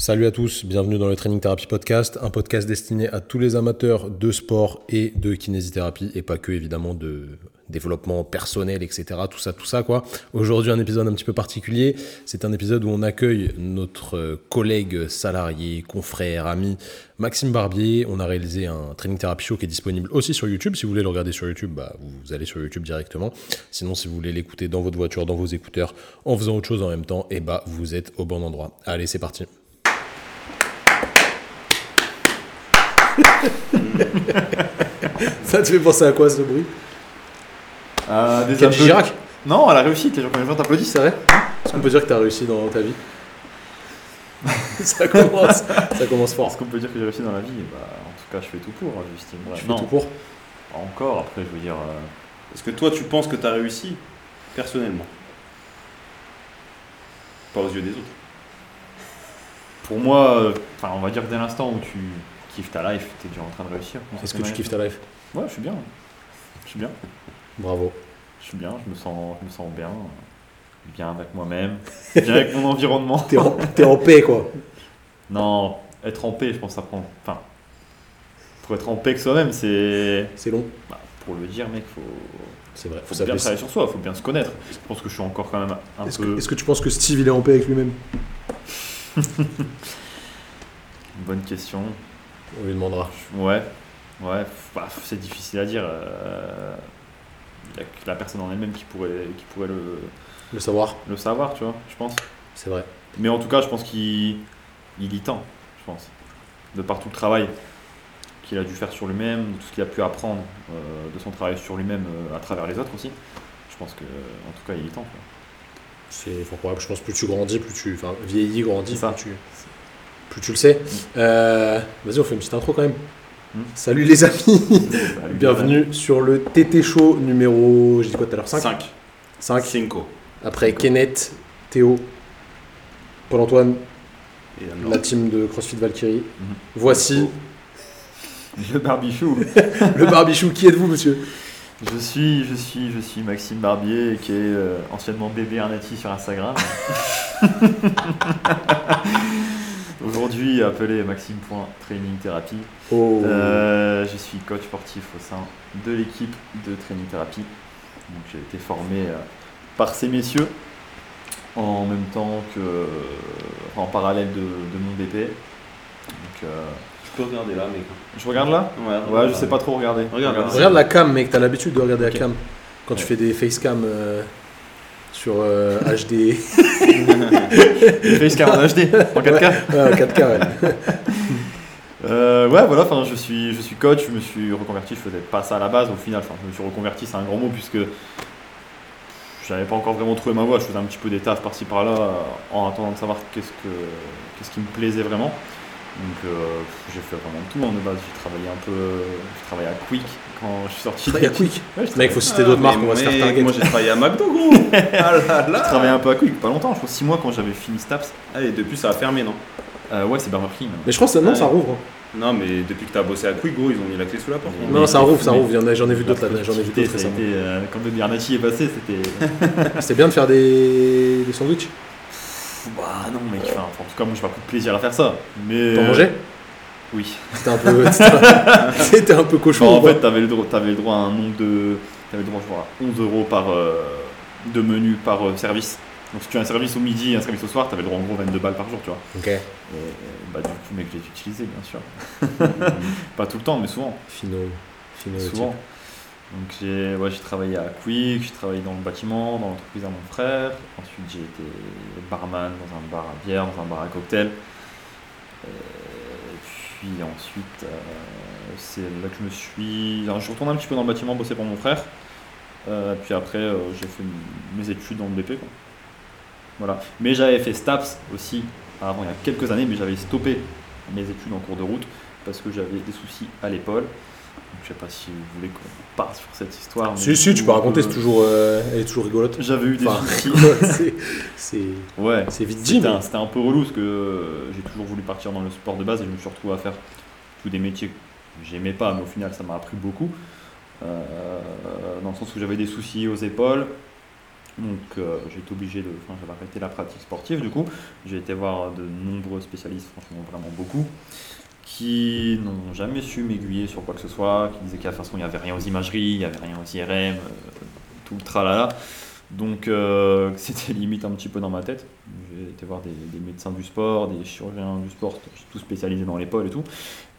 Salut à tous, bienvenue dans le Training Therapy Podcast, un podcast destiné à tous les amateurs de sport et de kinésithérapie, et pas que évidemment de développement personnel, etc. Tout ça, tout ça quoi. Aujourd'hui un épisode un petit peu particulier, c'est un épisode où on accueille notre collègue salarié, confrère, ami, Maxime Barbier. On a réalisé un Training Therapy Show qui est disponible aussi sur YouTube. Si vous voulez le regarder sur YouTube, bah, vous allez sur YouTube directement. Sinon, si vous voulez l'écouter dans votre voiture, dans vos écouteurs, en faisant autre chose en même temps, et eh bah vous êtes au bon endroit. Allez, c'est parti. Ça te fait penser à quoi ce bruit? Euh, des Kenji Girac? Non, à la réussite, les gens, quand les gens t'applaudissent, c'est vrai Est-ce qu'on peut dire que tu as réussi dans ta vie? Ça, commence, ça commence fort. Est-ce qu'on peut dire que j'ai réussi dans la vie? Bah, En tout cas, je fais tout pour, hein, Justine. Tu fais tout pour? Encore, après, je veux dire. Euh, est-ce que toi, tu penses que tu as réussi personnellement? Pas aux yeux des autres. Pour moi, euh, on va dire dès l'instant où tu kiffes ta life, tu es déjà en train de réussir. Est-ce que tu kiffes ta life? Ouais, je suis bien. Je suis bien. Bravo. Je suis bien, je me sens, je me sens bien. Bien avec moi-même, bien avec mon environnement. T'es en, es en paix, quoi. Non, être en paix, je pense ça prend. Enfin, pour être en paix avec soi-même, c'est. C'est long. Bah, pour le dire, mec, faut. C'est vrai, faut, bien travailler sur soi, faut bien se connaître. Je pense que je suis encore quand même un peu. Est-ce que tu penses que Steve il est en paix avec lui-même? Bonne question. On lui demandera. Ouais, ouais, bah, c'est difficile à dire. Il n'y a que la personne en elle-même qui pourrait, qui pourrait le, le savoir. Le savoir, tu vois, je pense. C'est vrai. Mais en tout cas, je pense qu'il il y tend, je pense. De par tout le travail qu'il a dû faire sur lui-même, tout ce qu'il a pu apprendre euh, de son travail sur lui-même euh, à travers les autres aussi. Je pense que, en tout cas, il y tend. C'est probable. Je pense plus tu grandis, plus tu. Enfin, vieillis, grandis, plus tu, plus tu le sais. Euh, vas-y, on fait une petite intro quand même. Mm. Salut les amis Bienvenue sur le TT Show numéro. J'ai dit quoi tout à l'heure 5 5. 5. 5. Après Kenneth, Théo, Paul-Antoine, la team de CrossFit Valkyrie. Mhm. Voici. Le Barbichou. le Barbichou, qui êtes-vous, monsieur? Je suis, je suis, je suis Maxime Barbier, qui est euh, anciennement bébé Arnati sur Instagram. Aujourd'hui appelé Maxime.training Oh. Euh, je suis coach sportif au sein de l'équipe de Training Therapy. Donc j'ai été formé euh, par ces messieurs en même temps que en parallèle de, mon BP. Donc, euh, je peux regarder là, mec. Je regarde là? Ouais, je sais pas trop regarder. Regarde, regarde la cam, mec. T'as l'habitude de regarder la cam quand tu fais des facecam euh, sur HD. facecam en HD En 4K Ouais, en 4K, ouais. Euh, ouais, voilà, enfin, je suis, je suis coach, je me suis reconverti, je faisais pas ça à la base, au final, enfin, je me suis reconverti, c'est un grand mot, puisque j'avais pas encore vraiment trouvé ma voie, je faisais un petit peu des tafs par-ci par-là, euh, en attendant de savoir qu'est-ce, que, qu'est-ce qui me plaisait vraiment. Donc euh, j'ai fait vraiment tout hein, de base, j'ai travaillé un peu, j'ai travaillé à Quick quand je suis sorti. à Quick ouais, Mec, faut citer d'autres marques, on va se faire target. Moi j'ai travaillé à McDo, gros ah là là. J'ai travaillé un peu à Quick, pas longtemps, je crois 6 mois quand j'avais fini Staps. Allez, depuis ça a fermé, non? Euh, Ouais, c'est Burger King. Mais je crois que ça, non, ça rouvre. Hein. Non, mais depuis que tu as bossé à Quick, gros, ils ont mis la clé sous la porte. Non, ça rouvre, ça rouvre. J'en ai vu d'autres là. J'en ai vu d'autres récemment. Euh, quand le Birnachi est passé, c'était. c'était bien de faire des, des sandwichs Bah non, mec. Enfin, en tout cas, moi, j'ai pas beaucoup de plaisir à faire ça. Mais. T'en mangeais? Oui. C'était un peu. C'était un peu cochon. en fait, t'avais le, droit, avais le droit à un nombre de. T'avais le droit, je crois, à 11 euros par. Euh, de menu par euh, service. Donc si tu as un service au midi et un service au soir, tu avais le droit en gros 22 balles par jour, tu vois. Ok. Et, bah du coup, mec, j'ai utilisé, bien sûr. pas tout le temps, mais souvent. Fino. Fino souvent. Donc j'ai ouais, travaillé à Quick, j'ai travaillé dans le bâtiment, dans l'entreprise à mon frère. Ensuite j'ai été barman dans un bar à bière, dans un bar à cocktail. Et puis ensuite, euh, c'est là que je me suis... je suis retourné un petit peu dans le bâtiment bosser pour mon frère. Euh, puis après, euh, j'ai fait mes études dans le BP. Voilà. Mais j'avais fait STAPS aussi avant, il y a quelques années, mais j'avais stoppé mes études en cours de route parce que j'avais des soucis à l'épaule. Je sais pas si vous voulez qu'on parte sur cette histoire. Si, si, tu peux raconter, c'est toujours, euh, elle est toujours rigolote. J'avais eu des soucis. c'est ouais, c'est vite dit. C'était un, peu relou parce que j'ai toujours voulu partir dans le sport de base et je me suis retrouvé à faire tous des métiers que j'aimais pas, mais au final ça m'a appris beaucoup. Euh, dans le sens où j'avais des soucis aux épaules, Donc euh, j'ai été obligé de. Enfin, j'avais arrêté la pratique sportive du coup. J'ai été voir de nombreux spécialistes, franchement vraiment beaucoup, qui n'ont jamais su m'aiguiller sur quoi que ce soit, qui disaient qu'à la façon il n'y avait rien aux imageries, il n'y avait rien aux IRM, euh, tout le tralala. Donc euh, c'était limite un petit peu dans ma tête. J'ai été voir des, médecins du sport, des chirurgiens du sport, tout spécialisés dans l'épaule et tout.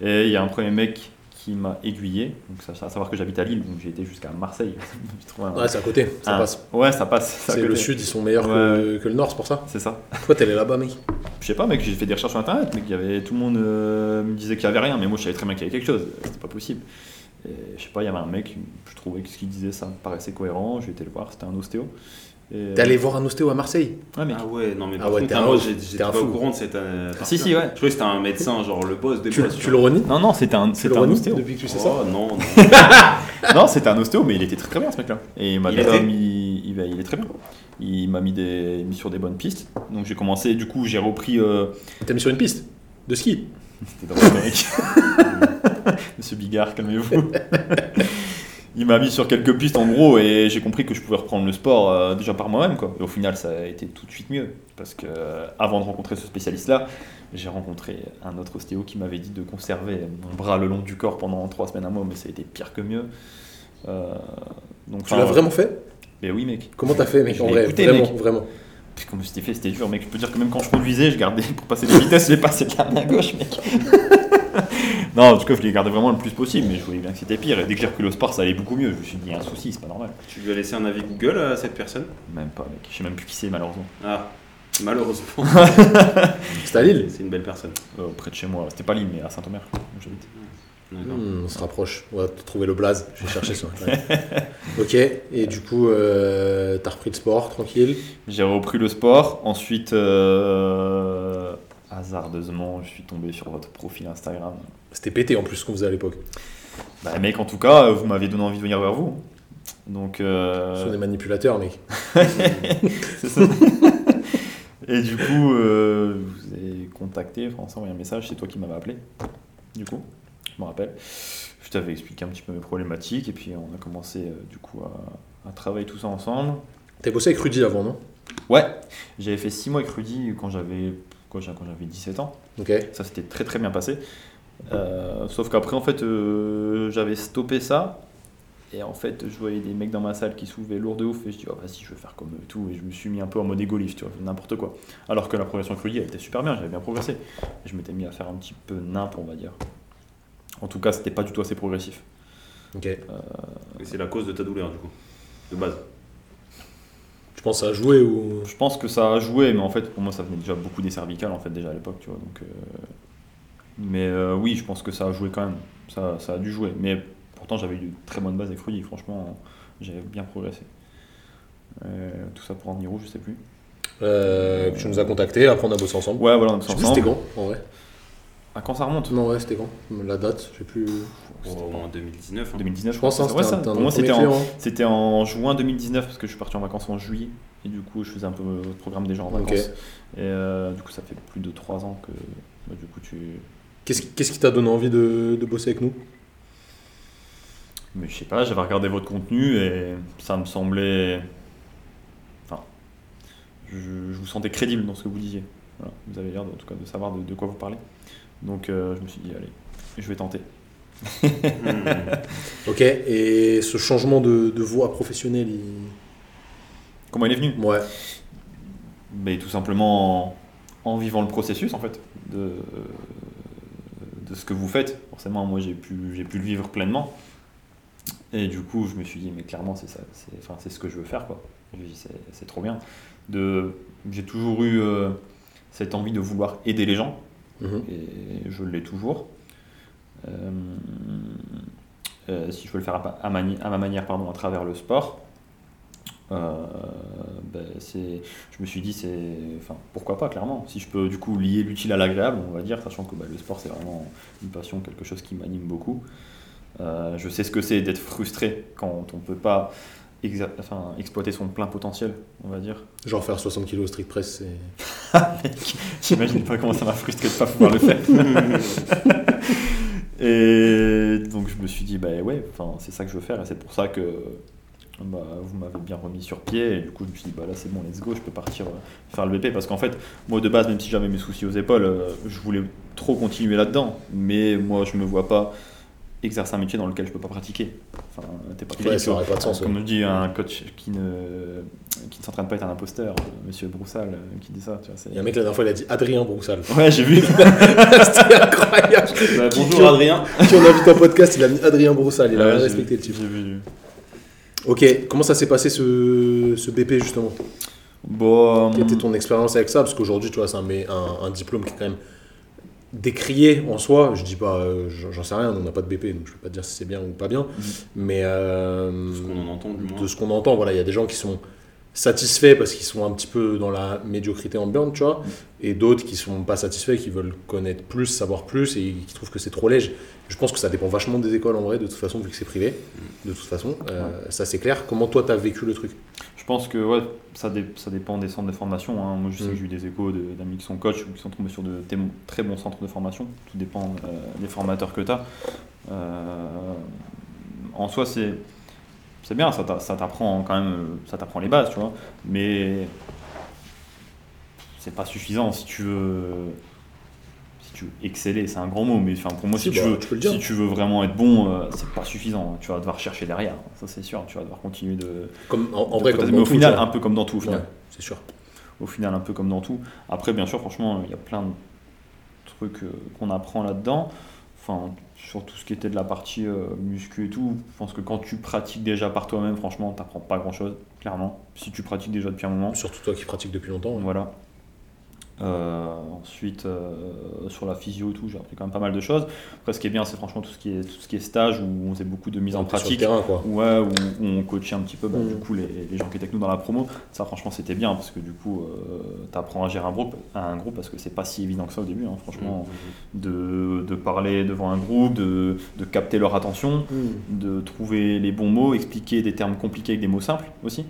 Et il y a un premier mec qui m'a aiguillé. Donc à savoir que j'habite à Lille, donc j'ai été jusqu'à Marseille. Un- Ouais, c'est à côté, ça un- passe. Ouais, ça passe. c'est le sud, ils sont meilleurs que, Ouais. que le nord, c'est pour ça. C'est ça. Toi, t'es allé là-bas, mec? Je sais pas, mec, j'ai fait des recherches sur internet, mais qu'il y avait tout le monde euh, me disait qu'il y avait rien, mais moi je savais très bien qu'il y avait quelque chose. C'était pas possible. Et je sais pas, il y avait un mec, je trouvais que ce qu'il disait ça me paraissait cohérent. J'ai été le voir, c'était un ostéo. T'es allé voir un ostéo à Marseille Ouais, mec. Ah ouais, non mais Ah ouais, contre, t'es un moi j'étais un pas au fou. courant de cette. euh, Si, si, ouais. Je croyais que c'était un médecin, genre le boss des Tu, boss. tu le renies Non, non, c'était un, un ostéo. depuis que tu sais ça Oh non, non. Non, c'était un ostéo, mais il était très très bien ce mec-là. Et il m'a était mis, il, va- il est très bien. Il m'a mis, des, mis sur des bonnes pistes. Donc j'ai commencé, du coup, j'ai repris. euh, T'as mis sur une piste de ski. C'était drôle, mec. Monsieur Bigard, calmez-vous. Il m'a mis sur quelques pistes en gros et j'ai compris que je pouvais reprendre le sport euh, déjà par moi-même quoi. Et au final ça a été tout de suite mieux parce que euh, avant de rencontrer ce spécialiste là, j'ai rencontré un autre ostéo qui m'avait dit de conserver mon bras le long du corps pendant trois semaines à mois mais ça a été pire que mieux. Euh, donc, Tu l'as vraiment fait? Mais oui mec. Comment t'as fait, mec En l'ai vrai, écouté, vraiment, mec. vraiment. Puis comme c'était fait, c'était dur, mec. Je peux dire que même quand je conduisais, je gardais pour passer des vitesses, j'ai passé de la main gauche, mec. non, en tout cas, je les gardais vraiment le plus possible, mais je voyais bien que c'était pire. Et dès que j'ai repris le sport, ça allait beaucoup mieux. Je me suis dit, il y a un souci, c'est pas normal. Tu lui as laissé un avis Google à cette personne? Même pas, mec. Je sais même plus qui c'est, malheureusement. Ah, malheureusement. C'était à Lille? C'est une belle personne. Euh, près de chez moi. C'était pas Lille, mais à Saint-Omer, où j'habite. Hmm, on se rapproche. On va trouver le blaze. Je vais chercher ça. Ok. Et du coup, euh, t'as repris le sport, tranquille? J'ai repris le sport. Ensuite, euh, hasardeusement, je suis tombé sur votre profil Instagram. C'était pété en plus ce qu'on faisait à l'époque. Bah, mec, en tout cas, vous m'avez donné envie de venir vers vous. Donc. euh, Sur des manipulateurs, mec. C'est ça. Et du coup, euh, je vous ai contacté, s'est envoyé un message, c'est toi qui m'avais appelé. Du coup, je me rappelle. Je t'avais expliqué un petit peu mes problématiques et puis on a commencé euh, du coup à, à travailler tout ça ensemble. T'as bossé avec Rudy avant, non? Ouais, j'avais fait 6 mois avec Rudy quand j'avais quand j'avais 17 ans. Ok. Ça s'était très très bien passé. Euh, sauf qu'après, en fait, euh, j'avais stoppé ça. Et en fait, je voyais des mecs dans ma salle qui soulevaient lourd de ouf. Et je dis, oh, vas-y, je vais faire comme eux tout. Et je me suis mis un peu en mode égo lift, tu vois, n'importe quoi. Alors que la progression avec Rudy, elle était super bien, j'avais bien progressé. Et je m'étais mis à faire un petit peu nimp, on va dire. En tout cas, c'était pas du tout assez progressif. Ok. Et c'est la cause de ta douleur, du coup. De base. Tu penses que ça a joué ou. Je pense que ça a joué, mais en fait, pour moi, ça venait déjà beaucoup des cervicales, en fait, déjà à l'époque, tu vois. Donc, euh, Mais euh, oui, je pense que ça a joué quand même. Ça, ça a dû jouer. Mais pourtant, j'avais eu de très bonnes bases avec Rudy. Franchement, j'avais bien progressé. Euh, tout ça pour en venir où, je sais plus. Euh, tu nous as contacté, après on a bossé ensemble. Ouais, voilà, on Je sais plus ensemble. c'était quand, en vrai. À quand ça remonte Non, ouais, c'était quand La date, je sais plus. Oh, en 2019. hein. 2019, Je pense, hein, ouais, ça. Pour moi, c'était en, hein. c'était en juin 2019 parce que je suis parti en vacances en juillet. Et du coup, je faisais un peu le programme des gens en vacances. Et euh, du coup, ça fait plus de 3 ans que bah, du coup, tu. Qu'est-ce qui- qu'est-ce qui t'a donné envie de, de bosser avec nous? Mais je sais pas, j'avais regardé votre contenu et ça me semblait. Enfin. Je, je vous sentais crédible dans ce que vous disiez. Voilà. Vous avez l'air, en tout cas, de savoir de, de quoi vous parlez. Donc, euh, je me suis dit, allez, je vais tenter. Hmm. Ok, et ce changement de, de voie professionnelle, il... Comment il est venu? Ouais. Mais tout simplement en, en vivant le processus en fait de, de ce que vous faites. Forcément, moi j'ai pu, j'ai pu le vivre pleinement. Et du coup, je me suis dit, mais clairement, c'est ça, c'est, enfin, c'est ce que je veux faire quoi. C'est, c'est trop bien. De, j'ai toujours eu euh, cette envie de vouloir aider les gens Mhm. et je l'ai toujours. Euh, euh, si je veux le faire à, ma manière pardon, à travers le sport, euh, ben, je me suis dit, c'est, enfin, pourquoi pas, clairement. Si je peux du coup lier l'utile à l'agréable, on va dire, sachant que ben, le sport c'est vraiment une passion, quelque chose qui m'anime beaucoup. Je sais ce que c'est d'être frustré quand on peut pas enfin, exploiter son plein potentiel, on va dire. Genre faire 60 kg au street press, c'est. Mec, J'imagine pas comment ça m'a frustré de pas pouvoir le faire. Et donc je me suis dit, bah ouais, enfin, c'est ça que je veux faire et c'est pour ça que bah, vous m'avez bien remis sur pied. Et du coup, je me suis dit, bah là, c'est bon, let's go, je peux partir euh, faire le BP. Parce qu'en fait, moi, de base, même si j'avais mes soucis aux épaules, euh, je voulais trop continuer là-dedans. Mais moi, je me vois pas exercer un métier dans lequel je peux pas pratiquer. Enfin, t'es pas Ouais, ça pas de sens, Comme ouais. dit un coach qui ne, qui ne s'entraîne pas est un imposteur, euh, monsieur Broussal, euh, qui dit ça. Tu vois, c'est- Il y a un mec la dernière fois, il a dit Adrien Broussal. Ouais, j'ai vu. C'était incroyable. Bah, bonjour qui- Adrien. Qui on invite en podcast, il a mis Adrien Broussal. Il a Ouais, j'ai respecté le type. J'ai vu. Ok, comment ça s'est passé ce, ce BP justement? Bon, Quelle était euh, ton expérience avec ça? Parce qu'aujourd'hui, tu vois, c'est un, un, un diplôme qui est quand même décrié en soi. Je dis pas, euh, j'en sais rien, on n'a pas de BP, donc je peux pas te dire si c'est bien ou pas bien. Mais euh, De ce qu'on en entend, du moins. de ce qu'on entend, voilà, il y a des gens qui sont satisfaits parce qu'ils sont un petit peu dans la médiocrité ambiante, tu vois, et d'autres qui sont pas satisfaits, qui veulent connaître plus, savoir plus, et qui trouvent que c'est trop léger. Je pense que ça dépend vachement des écoles en vrai, de toute façon, vu que c'est privé, de toute façon, Euh, ça c'est clair. Comment toi t'as vécu le truc? Je pense que ouais, ça, dé- ça dépend des centres de formation. hein. Moi, je sais Mm. que j'ai eu des échos de- d'amis qui sont coachs ou qui sont tombés sur de très bons centres de formation. Tout dépend euh, des formateurs que tu as. en soi, c'est bien, ça t'a- ça t'apprend quand même, euh, ça t'apprend les bases, tu vois. Mais c'est pas suffisant si tu veux, tu veux exceller. C'est un grand mot, mais enfin pour moi, si, Si, tu bah, veux, tu si veux vraiment être bon, euh, c'est pas suffisant. Tu vas devoir chercher derrière. Ça, c'est sûr. Tu vas devoir continuer de. comme, En, en de vrai, comme dans au tout, final, un peu comme dans tout, au final. Ouais, c'est sûr. Au final, un peu comme dans tout. Après, bien sûr, franchement, il y a plein de trucs euh, qu'on apprend là-dedans. Enfin, sur tout ce qui était de la partie euh, muscu et tout, je pense que quand tu pratiques déjà par toi-même, franchement, t'apprends pas grand-chose, clairement. Si tu pratiques déjà depuis un moment. Surtout toi qui pratiques depuis longtemps. ouais. Voilà. Euh, ensuite, euh, sur la physio et tout, j'ai appris quand même pas mal de choses. Après, ce qui est bien, c'est franchement tout ce qui est, tout ce qui est stage où on faisait beaucoup de mise en T'es sur le pratique. terrain, quoi. Ouais, où, où on coachait un petit peu bah, Mhm. du coup les, les gens qui étaient avec nous dans la promo. Ça franchement c'était bien parce que du coup tu apprends à gérer un groupe, un groupe parce que c'est pas si évident que ça au début, hein, franchement, de, de parler devant un groupe, de, de capter leur attention, de trouver les bons mots, expliquer des termes compliqués avec des mots simples aussi.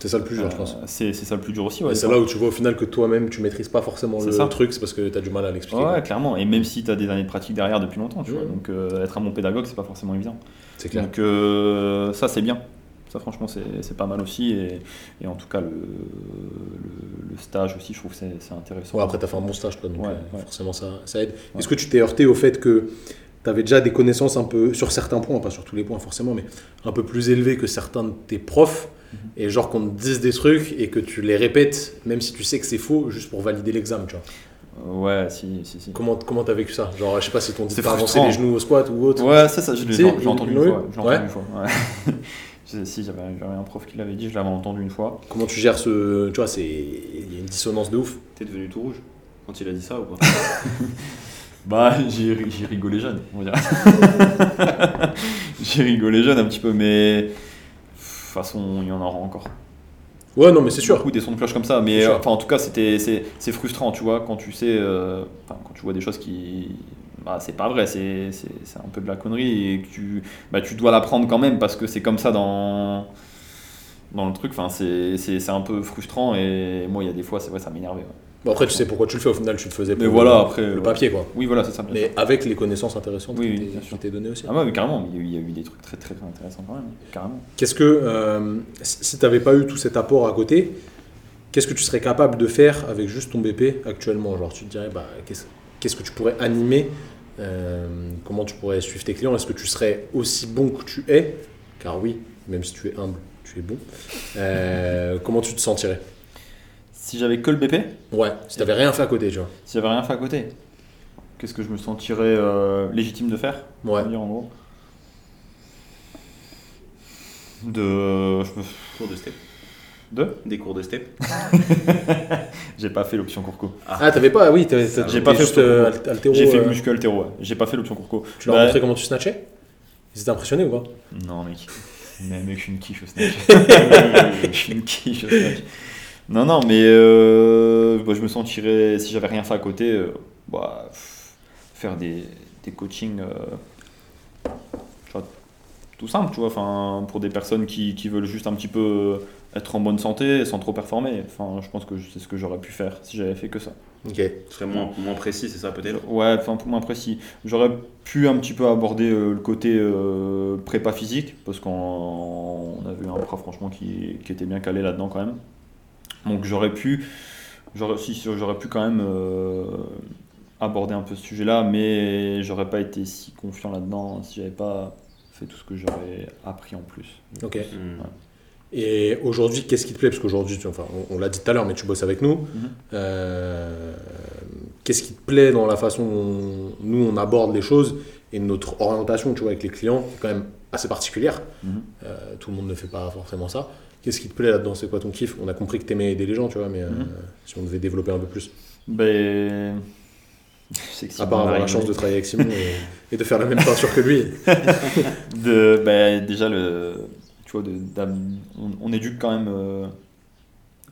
C'est ça le plus dur, je pense. Euh, c'est c'est ça le plus dur aussi. Ouais, c'est là où tu vois au final que toi-même tu maîtrises pas forcément C'est le ça. truc, c'est parce que tu as du mal à l'expliquer. Ouais, clairement. Et même si tu as des années de pratique derrière depuis longtemps, tu vois. Donc euh, être un bon pédagogue, c'est pas forcément évident. C'est clair. Donc euh, ça c'est bien. Ça franchement c'est c'est pas mal aussi et, et en tout cas le, le, le stage aussi je trouve que c'est c'est intéressant. Ouais, après, tu as fait un bon stage, toi, donc forcément, ça, ça aide. Est-ce que tu t'es heurté au fait que tu avais déjà des connaissances un peu, sur certains points, pas sur tous les points forcément, mais un peu plus élevés que certains de tes profs, Mhm. et genre qu'on te dise des trucs et que tu les répètes, même si tu sais que c'est faux, juste pour valider l'examen, tu vois. Euh, ouais si si si. Comment comment t'as vécu ça? Genre, je sais pas si t'ont dit de pas avancer les genoux au squat ou autre. Ouais ça ça je l'ai entendu l'ont une fois. J'ai Ouais. entendu une fois. ouais. Si j'avais j'avais un prof qui l'avait dit, je l'avais entendu une fois. Comment tu gères ce. Tu vois, c'est il y a une dissonance de ouf. T'es devenu tout rouge quand il a dit ça ou pas? Bah, j'ai ri- j'ai rigolé jeune, on va dire. j'ai rigolé jeune un petit peu, mais de toute façon, il y en aura encore. Ouais, non, mais c'est sûr. Beaucoup des sons de cloche comme ça, mais enfin, en tout cas, c'était c'est c'est frustrant, tu vois, quand tu sais, euh, quand tu vois des choses qui. Bah, c'est pas vrai, c'est c'est- c'est un peu de la connerie et que tu, bah, tu dois l'apprendre quand même parce que c'est comme ça dans, dans le truc. Enfin, c'est c'est- c'est un peu frustrant et moi, il y a des fois, c'est vrai, ça m'énervait. ouais. Bon, après, tu sais pourquoi tu le fais. Au final, tu le faisais pour Mais voilà, après. le papier, quoi. Oui, voilà, c'est ça. sûr. Mais avec les connaissances intéressantes Oui, qui oui, t'étaient données aussi. Ah ouais, mais carrément, il y, a eu, il y a eu des trucs très très, très intéressants quand même, carrément. Qu'est-ce que, euh, si tu n'avais pas eu tout cet apport à côté, qu'est-ce que tu serais capable de faire avec juste ton BP actuellement? Genre, tu te dirais, bah, qu'est-ce qu'est-ce que tu pourrais animer Euh, Comment tu pourrais suivre tes clients? Est-ce que tu serais aussi bon que tu es? Car oui, même si tu es humble, tu es bon. Euh, comment tu te sentirais? Si j'avais que le BP, Ouais, si tu n'avais rien fait à côté, tu vois. si j'avais rien fait à côté, qu'est-ce que je me sentirais euh, légitime de faire Ouais. dire, en gros De. je me- Cours de step. De Des cours de step. J'ai pas fait l'option Courco. Ah, t'avais pas Oui, t'avais- t'avais J'ai pas fait juste le- euh, altéro, J'ai fait euh, muscu altéro, ouais. J'ai pas fait l'option Courco. Tu leur as Bah, montré comment tu snatchais? Ils étaient impressionnés ou pas? Non, mec. Mais mec, je suis une quiche au snatch. je suis une quiche au snatch. Non, non, mais euh, bah, je me sentirais, si j'avais rien fait à côté, euh, bah, pff, faire des, des coachings, euh, tout simple, tu vois. Enfin, pour des personnes qui, qui veulent juste un petit peu être en bonne santé sans trop performer. Enfin, je pense que c'est ce que j'aurais pu faire si j'avais fait que ça. Ok. Ce serait moins, moins précis, c'est ça peut-être? Ouais, enfin, pour moins précis. J'aurais pu un petit peu aborder euh, le côté euh, prépa physique, parce qu'on on a vu un prof, franchement, qui, qui était bien calé là-dedans quand même. Donc j'aurais pu, j'aurais, si, si, j'aurais pu quand même euh, aborder un peu ce sujet-là, mais j'aurais pas été si confiant là-dedans si j'avais pas fait tout ce que j'aurais appris en plus. Ok. Et aujourd'hui, qu'est-ce qui te plaît? Parce qu'aujourd'hui, tu- enfin, on, on l'a dit tout à l'heure, mais tu bosses avec nous. Mhm. Euh, qu'est-ce qui te plaît dans la façon dont nous on aborde les choses et notre orientation, tu vois, avec les clients, est quand même assez particulière. Mhm. Euh, tout le monde ne fait pas forcément ça. Qu'est-ce qui te plaît là-dedans? C'est quoi ton kiff? On a compris que t'aimais aider les gens, tu vois, mais euh, Mhm. si on devait développer un peu plus. Ben. c'est que À part avoir la chance de travailler avec Simon et, et de faire la même peinture que lui. de ben, déjà le tu vois de, on, on éduque quand même euh,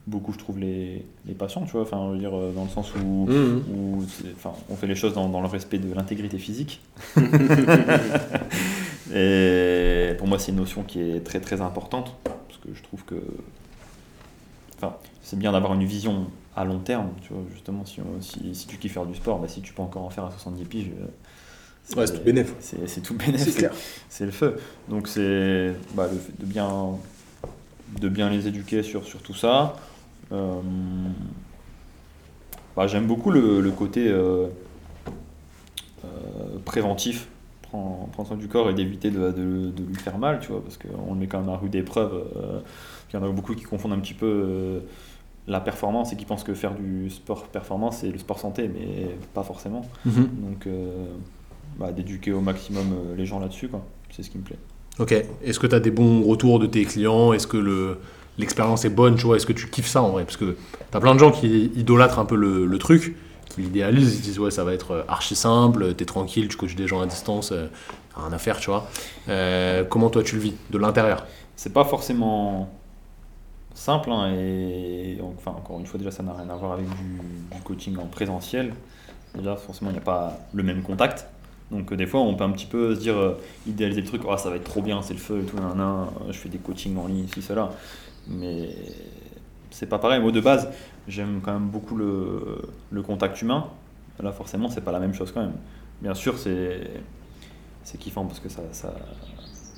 beaucoup je trouve les, les patients tu vois enfin je veux dire euh, dans le sens où, Mhm. où enfin on fait les choses dans, dans le respect de l'intégrité physique et pour moi c'est une notion qui est très très importante parce que je trouve que enfin c'est bien d'avoir une vision à long terme tu vois justement si, on- si, si tu kiffes faire du sport bah, si tu peux encore en faire à 70 piges euh, Ouais, c'est tout bénef. c'est tout bénéf C'est le feu. Donc c'est bah, le fait de bien, de bien les éduquer sur, sur tout ça. Euh, bah, J'aime beaucoup le, le côté euh, euh, préventif, prendre, prendre soin du corps et d'éviter de, de- de lui faire mal, tu vois, parce qu'on le met quand même à rude épreuve. euh, Il y en a beaucoup qui confondent un petit peu euh, la performance et qui pensent que faire du sport performance c'est le sport santé, mais pas forcément. Mhm. Donc, euh, bah, d'éduquer au maximum les gens là-dessus. C'est ce qui me plaît. Ok. Est-ce que tu as des bons retours de tes clients? Est-ce que le, l'expérience est bonne tu vois? Est-ce que tu kiffes ça en vrai? Parce que tu as plein de gens qui idolâtrent un peu le, le truc, l'idéalisent, ils se disent ouais, ça va être euh, archi simple, t'es tranquille, tu coaches des gens à distance, euh, rien à faire, tu vois. Euh, comment toi tu le vis De l'intérieur? C'est pas forcément simple, hein, et enfin, encore une fois, déjà, ça n'a rien à voir avec du, coaching en présentiel. Déjà, forcément, il n'y a pas le même contact. Donc, euh, des fois, on peut un petit peu se dire, idéaliser le truc, oh, ça va être trop bien, c'est le feu et tout, nan, je fais des coachings en ligne, ici, cela. Mais c'est pas pareil. Moi, de base, j'aime quand même beaucoup le, le contact humain. Là, forcément, c'est pas la même chose quand même. Bien sûr, c'est c'est kiffant parce que ça, ça,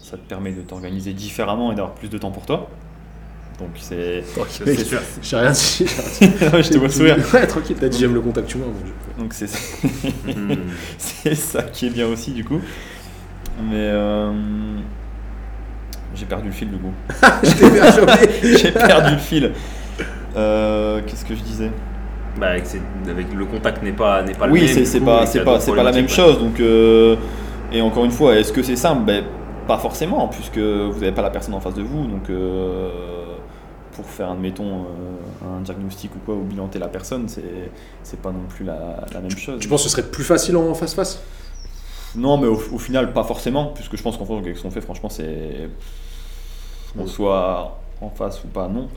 ça te permet de t'organiser différemment et d'avoir plus de temps pour toi. Donc, c'est. Mec, c'est- J'ai rien dit. j'ai rien dit. je te vois sourire. Ouais, tranquille, t'as dit j'aime le contact humain. donc je- Donc, c'est Hmm. c'est ça qui est bien aussi, du coup. Mais. euh, J'ai perdu le fil, du coup. J'ai perdu le fil. Euh, Qu'est-ce que je disais Bah, avec, le contact n'est pas, n'est pas le Oui, même. c'est pas, c'est pas, c'est pas la même chose. Donc, euh, et encore une fois, est-ce que c'est simple? Ben, Pas forcément, puisque vous n'avez pas la personne en face de vous. Donc, euh, pour faire, admettons, euh, un diagnostic ou quoi, ou bilanter la personne, c'est c'est pas non plus la, la même chose. Tu penses que ce serait plus facile en face-face? Non, mais au, au final, pas forcément, puisque je pense qu'en fait, avec ce qu'on fait, franchement, c'est. On soit en face ou pas, non.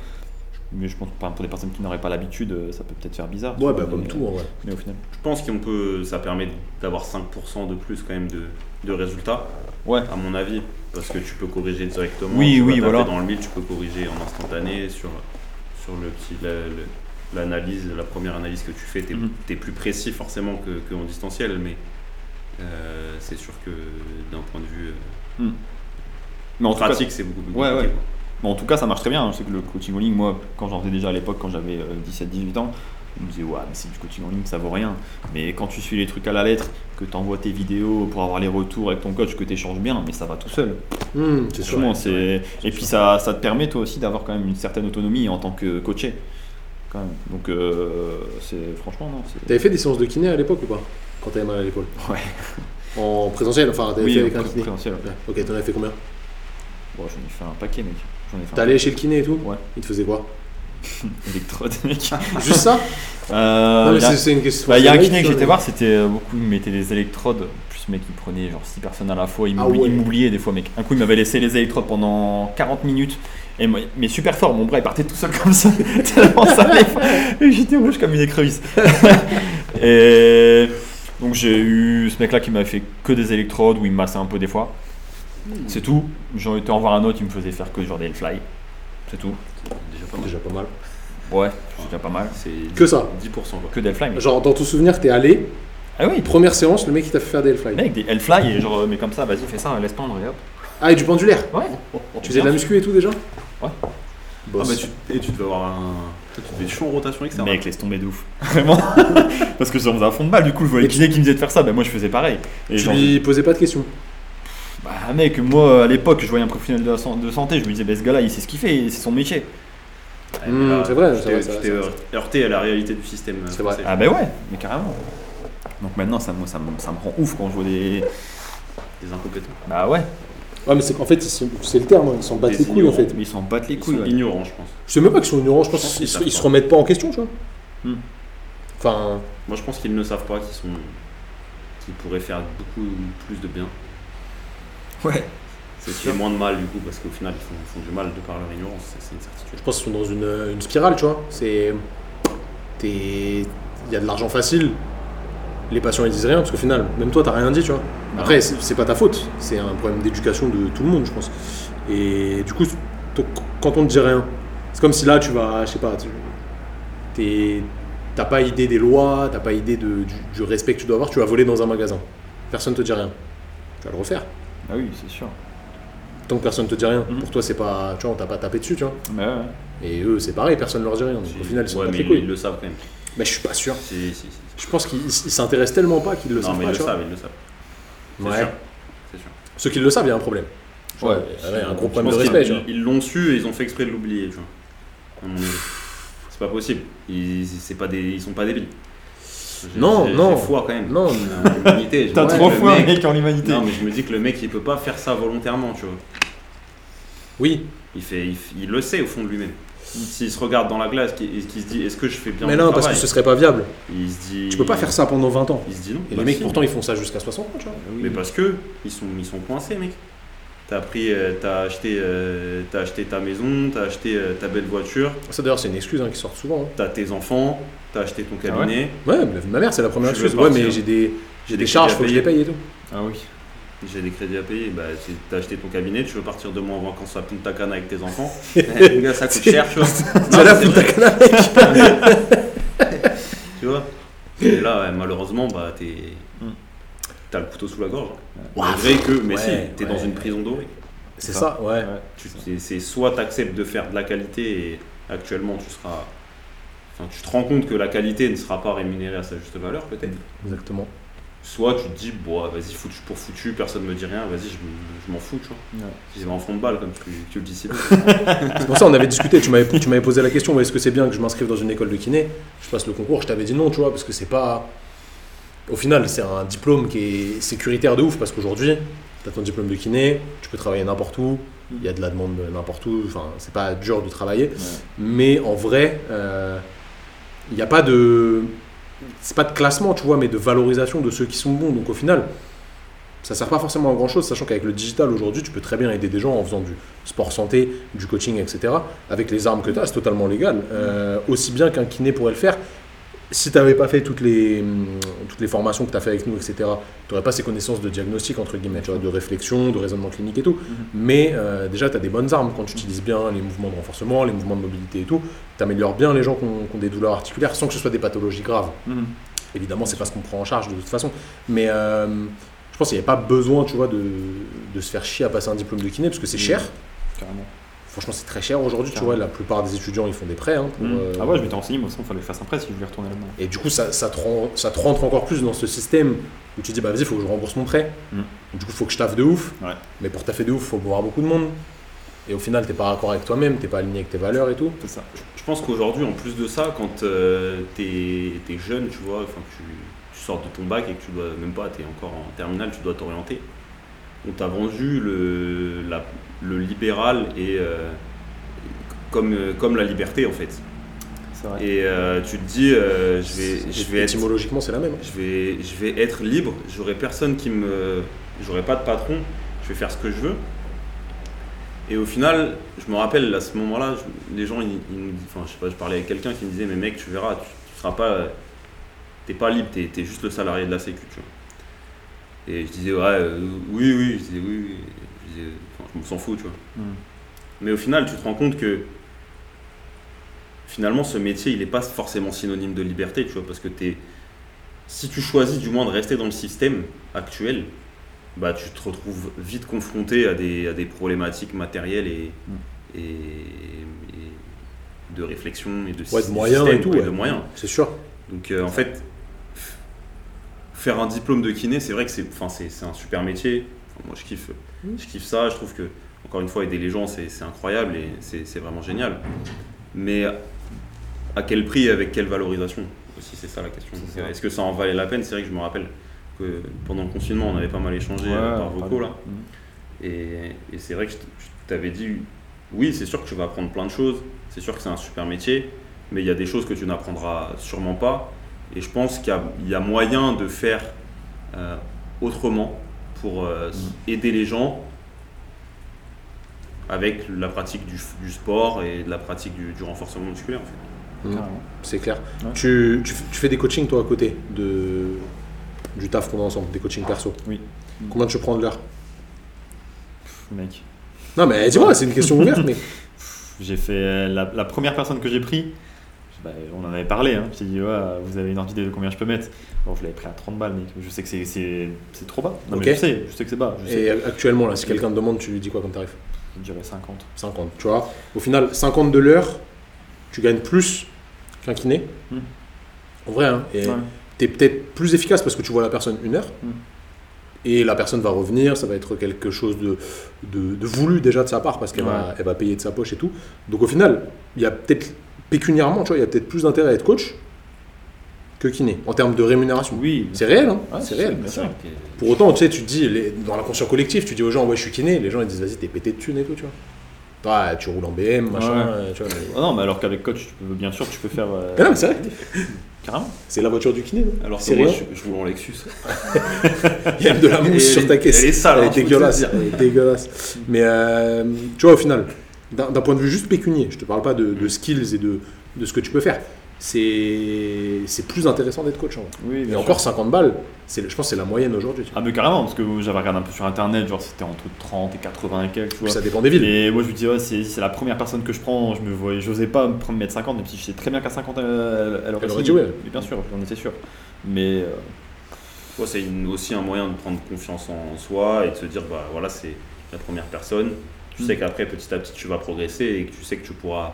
Mais je pense que pour des personnes qui n'auraient pas l'habitude, euh, ça peut peut-être faire bizarre. Ouais, bah comme tout en vrai. Mais au final. Je pense qu'on peut, ça permet d'avoir 5% de plus quand même de, de résultats, Ouais. à mon avis, parce que tu peux corriger directement. Oui, oui, voilà. Dans le mille, tu peux corriger en instantané sur, sur le petit, l'analyse, la première analyse que tu fais, tu es, Mhm. plus précis forcément que, que en distanciel, mais euh, c'est sûr que d'un point de vue euh, Mais en pratique, c'est beaucoup plus Ouais, compliqué. ouais. Bon, en tout cas, ça marche très bien. Je sais que le coaching en ligne, moi, quand j'en faisais déjà à l'époque, quand j'avais 17-18 ans, on me disait, ouais, mais c'est du coaching en ligne, ça vaut rien. Mais quand tu suis les trucs à la lettre, que tu envoies tes vidéos pour avoir les retours avec ton coach, que tu échanges bien, mais ça va tout seul. Hmm, c'est sûr. Et puis ça, ça te permet toi aussi d'avoir quand même une certaine autonomie en tant que coaché. Quand même. Donc, euh, c'est franchement, non. T'avais fait des séances de kiné à l'époque ou pas Quand t'avais mal à l'épaule? Ouais. En présentiel, enfin, t'avais Oui, fait avec en un kiné présentiel. Ouais. Ok, t'en avais fait combien? Bon, j'en ai fait un paquet, mec. T'es allé chez le kiné et tout Ouais. Il te faisait quoi électrode, mec. Juste ça Euh, Non, mais c'est- une question. Bah, il y a un kiné que j'étais mais- voir, c'était euh, beaucoup, il mettait des électrodes. En Plus, mec, il prenait genre 6 personnes à la fois. Il Ah m'oubliait des fois, mec. Un coup, il m'avait laissé les électrodes pendant 40 minutes. Et moi- mais super fort, mon bras il partait tout seul comme ça, tellement ça J'étais rouge comme une écrevisse. et donc j'ai eu ce mec là qui m'avait fait que des électrodes où il me massait un peu des fois. C'est tout. J'ai été en voir un autre, il me faisait faire que genre des fly. C'est tout. Déjà pas mal. Déjà pas mal. Ouais, c'est déjà pas mal. C'est Que ça. 10% quoi. Que des fly. Mais... Genre, dans ton souvenir, t'es allé, Ah oui, première séance, le mec il t'a fait faire des Hellfly. mec, des Hellfly et genre, mais comme ça, vas-y, fais ça, laisse pendre et hop. Ah, et du pendulaire Ouais. Tu faisais de la muscu et tout déjà Ouais. Ah Boss. bah tu, et tu devais avoir un. toi, Tu devais être chaud en rotation externe. Mec, laisse tomber de ouf. Vraiment. Parce que j'en faisais un fond de balle, du coup, je voyais le kiné qui me disait de faire ça, bah moi je faisais pareil. Et tu genre, lui posais pas de questions. Bah mec, moi à l'époque, je voyais un professionnel de, la san- de santé, je me disais, bah ce gars-là, il sait ce qu'il fait, c'est son métier. Ouais, mais Mmh, c'est vrai, tu c'est t'es- vrai, c'est Tu vrai, t'es c'est heurté- heurté à la réalité du système. euh, C'est vrai. français. Ah bah ouais, mais carrément. Donc maintenant, ça, moi, ça, me, ça me rend ouf quand je vois des. Des incompétents. Bah ouais, Ouais, mais c'est qu'en fait, ils sont- c'est le terme, hein, ils s'en battent Des les couilles en ignorants. fait. mais ils s'en battent les Ils couilles. sont ouais. ignorants, je pense. Je sais même pas qu'ils sont ignorants, je pense qu'ils se- ils se remettent pas en question, tu vois. Hmm. Enfin, Moi, je pense qu'ils ne savent pas qu'ils sont. qu'ils pourraient faire beaucoup plus de bien. Ouais. C'est fait moins de mal du coup, parce qu'au final, ils font, ils font du mal de par leur ignorance, c'est- c'est une certitude. je pense qu'ils sont dans une, une spirale, tu vois. C'est. t'es- Il y a de l'argent facile, les patients ils disent rien, parce qu'au final, même toi t'as rien dit, tu vois. Après, c'est c'est pas ta faute, c'est un problème d'éducation de tout le monde, je pense. Et du coup, quand on te dit rien, c'est comme si là tu vas, je sais pas, tu- t'es- t'as pas idée des lois, t'as pas idée de- du, du respect que tu dois avoir, tu vas voler dans un magasin. Personne te dit rien. Tu vas le refaire. Bah oui, c'est sûr. Tant que personne te dit rien, Mhm. pour toi c'est pas, tu vois, on t'a pas tapé dessus, tu vois. Bah ouais. Et eux, c'est pareil, personne leur dit rien. Donc au final, ils sont ouais, pas mais les ils, couilles. ils le savent quand même. Mais je suis pas sûr. Si, si, si. Je pense qu'ils ils s'intéressent tellement pas qu'ils le non, savent mais pas. ils le savent, ils le savent. C'est Ouais. sûr. C'est sûr. Ceux qui le savent, il y a un problème. Ouais. Ouais, un gros problème de respect. Ils l'ont su et ils ont fait exprès de l'oublier, tu vois. C'est pas possible. Ils, pas des, ils sont pas débiles. Non, non. Foi quand même. Non. T'as fois un mec- en humanité. Non, mais je me dis que le mec, il peut pas faire ça volontairement, tu vois. Oui, Il, fait, il, il le sait au fond de lui-même. S'il se regarde dans la glace et qu'il se dit est-ce que je fais bien mais mon non, parce que ce serait pas viable. Il se dit. Tu peux pas faire ça pendant 20 ans. Il se dit non. Et Bah les mecs, si. pourtant, ils font ça jusqu'à 60 ans, tu vois. Mais parce que ils sont, ils sont coincés, mec. T'as pris, euh, t'as acheté, euh, t'as acheté ta maison, t'as acheté euh, ta belle voiture, Ça, d'ailleurs, c'est une excuse hein, qui sort souvent. hein. t'as tes enfants, t'as acheté ton cabinet. Ouais, mais ma mère, c'est la première Je excuse. Ouais, mais j'ai des, j'ai des charges, à faut que je les payer. paye et tout. Ah oui. J'ai des crédits à payer. Bah, t'as acheté ton cabinet, tu veux partir deux mois en vacances à Punta Cana avec tes enfants. Eh, gars, ça coûte cher, tu vois. Là, Punta. Cana. Tu vois Et là, ouais, malheureusement, bah, t'es. Mm. T'as le couteau sous la gorge. Malgré que, mais ouais, si, t'es dans ouais. une prison dorée. C'est ça, ouais. Tu- c'est- C'est soit tu acceptes de faire de la qualité et actuellement tu seras. Enfin, tu te rends compte que la qualité ne sera pas rémunérée à sa juste valeur, peut-être. Exactement. Soit tu te dis, bon, vas-y, foutu pour foutu, personne me dit rien, vas-y, je, m'en fous, tu vois. Ouais. Vais en fond de balle, comme tu, tu le dis si. C'est pour ça on avait discuté, tu m'avais posé la question, est-ce que c'est bien que je m'inscrive dans une école de kiné? Je passe le concours, je t'avais dit non, tu vois, parce que c'est pas... Au final, c'est un diplôme qui est sécuritaire de ouf, parce qu'aujourd'hui, tu as ton diplôme de kiné, tu peux travailler n'importe où, il y a de la demande de n'importe où, enfin, c'est pas dur de travailler, mais en vrai, euh, il n'y a pas de... C'est pas de classement, tu vois, mais de valorisation de ceux qui sont bons, donc au final... Ça sert pas forcément à grand chose, sachant qu'avec le digital aujourd'hui, tu peux très bien aider des gens en faisant du sport santé, du coaching, etc. Avec les armes que tu as, c'est totalement légal. Euh, aussi bien qu'un kiné pourrait le faire. Si tu n'avais pas fait toutes les, hum, toutes les formations que tu as fait avec nous, etc., tu n'aurais pas ces connaissances de diagnostic, entre guillemets, tu vois, de réflexion, de raisonnement clinique et tout. Mais euh, déjà, tu as des bonnes armes quand tu utilises bien les mouvements de renforcement, les mouvements de mobilité et tout. Tu améliores bien les gens qui ont, qui ont des douleurs articulaires sans que ce soit des pathologies graves. Mhm. Évidemment, c'est pas ce qu'on prend en charge de toute façon. Mais euh, je pense qu'il n'y avait pas besoin, tu vois, de, de se faire chier à passer un diplôme de kiné parce que c'est cher. Carrément. Franchement, c'est très cher aujourd'hui. Tu vois, la plupart des étudiants, ils font des prêts. hein, pour, Mhm. euh, Ah ouais, je m'étais renseigné, moi, il fallait que je fasse un prêt si je voulais retourner là-dedans. Et du coup, ça, ça, te rend- ça te rentre encore plus dans ce système où tu te dis, bah vas-y, il faut que je rembourse mon prêt. Mhm. Du coup, il faut que je taffe de ouf. Ouais. Mais pour taffer de ouf, il faut voir beaucoup de monde. Et au final, t'es pas raccord avec toi-même, t'es pas aligné avec tes valeurs et tout. C'est ça. Je pense qu'aujourd'hui, en plus de ça, quand euh, t'es es jeune, tu vois, enfin, tu, tu sors de ton bac et que tu dois, même pas, t'es encore en terminale, tu dois t'orienter. On t'a vendu le, la- le libéral et euh, comme, euh, comme la liberté en fait. Vrai. Et euh, tu te dis, euh, je vais, je vais Étymologiquement, c'est la même. je vais, je vais être libre. J'aurai personne qui me, j'aurai pas de patron. Je vais faire ce que je veux. Et au final, je me rappelle à ce moment-là, les gens, ils, ils disent, enfin, je sais pas, je parlais avec quelqu'un qui me disait, mais mec, tu verras, tu, tu seras pas, t'es pas libre, t'es es juste le salarié de la Sécu, tu vois. Et je disais, ouais, euh, oui, oui, je disais, oui, oui. disais, enfin, je m'en s'en fous, tu vois. Mm. Mais au final, tu te rends compte que finalement, ce métier, il n'est pas forcément synonyme de liberté, tu vois, parce que t'es, si tu choisis du moins de rester dans le système actuel, bah, tu te retrouves vite confronté à des, à des problématiques matérielles et, Mm. et, et de réflexion et de, Ouais, de moyens et tout. ouais, de moyens. C'est sûr. Donc euh, en fait, faire un diplôme de kiné, c'est vrai que c'est, un super métier. Enfin, moi, je kiffe, je kiffe ça. Je trouve que, encore une fois, aider les gens, c'est, incroyable et c'est, vraiment génial. Mais à quel prix et avec quelle valorisation aussi, c'est ça la question. Est-ce que ça en valait la peine? C'est vrai que je me rappelle que pendant le confinement, on avait pas mal échangé Ouais, euh, par vocaux là. Mm. Et, et c'est vrai que je t'avais dit, oui, c'est sûr que tu vas apprendre plein de choses, c'est sûr que c'est un super métier, mais il y a des choses que tu n'apprendras sûrement pas. Et je pense qu'il y a, il y a moyen de faire euh, autrement pour euh, s- aider les gens avec la pratique du, sport et de la pratique du, du renforcement musculaire. En fait. Mm. C'est clair. Ouais. Tu, tu, f- tu fais des coachings toi à côté de, du taf qu'on a ensemble, des coachings perso? Oui. Combien tu prends de l'heure? Mec, Non mais dis-moi, c'est une question ouverte, mais j'ai fait la, la première personne que j'ai pris. Bah, on en avait parlé, hein. j'ai dit ouais, vous avez une ordre d'idée de combien je peux mettre? Bon, je l'avais pris à 30 balles, mec. Je sais que c'est- trop bas. Non, mais je sais, je sais que c'est bas. Je sais. et actuellement là, si quelqu'un te demande, tu lui dis quoi comme tarif? Je dirais 50. 50, tu vois. Au final, 50 de l'heure, tu gagnes plus qu'un kiné. Mm. En vrai, hein. Et Ouais. tu es peut-être plus efficace parce que tu vois la personne une heure. Mm. Et la personne va revenir, ça va être quelque chose de, de, de voulu déjà de sa part parce qu'elle va, elle va payer de sa poche et tout. Donc au final, il y a peut-être pécuniairement, tu vois, il y a peut-être plus d'intérêt à être coach que kiné en termes de rémunération. Oui. C'est réel, hein Ouais, c'est réel. bien sûr. Pour autant, tu sais, tu te dis, les- dans l'inconscient collectif, tu dis aux gens, ouais, je suis kiné, les gens ils disent, vas-y, t'es pété de thunes et tout, tu vois. Ouais, tu roules en BM, machin, Ouais. tu vois. mais- Ah non, mais alors qu'avec coach, tu peux, bien sûr, tu peux faire. euh, Mais non, mais c'est vrai, Carrément. c'est la voiture du kiné, non Alors C'est moi, rien. je, je roule en Lexus. Il y a de la mousse Et sur ta caisse. elle est sale, Elle hein, est. Elle est dégueulasse. Mais euh, tu vois, au final, d'un point de vue juste pécunier, je te parle pas de, de skills et de, de ce que tu peux faire. C'est c'est plus intéressant d'être coach en vrai. Oui, Et bien encore sûr. 50 balles, le- je pense que c'est la moyenne aujourd'hui. Ah, mais carrément, parce que j'avais regardé un peu sur internet, genre c'était entre 30 et 80 et quelques, tu Puis vois. ça dépend des villes. Et moi je me dis, ouais, c'est c'est la première personne que je prends, je me voyais, j'osais pas me prendre mettre 50, même si je sais très bien qu'à 50 elle, elle, elle aurait Elle aurait signé. dit ouais. Mais bien sûr, j'en étais sûr. Mais euh, Ouais, c'est aussi un moyen de prendre confiance en soi et de se dire bah voilà c'est la première personne. Tu sais qu'après petit à petit tu vas progresser et que tu sais que tu pourras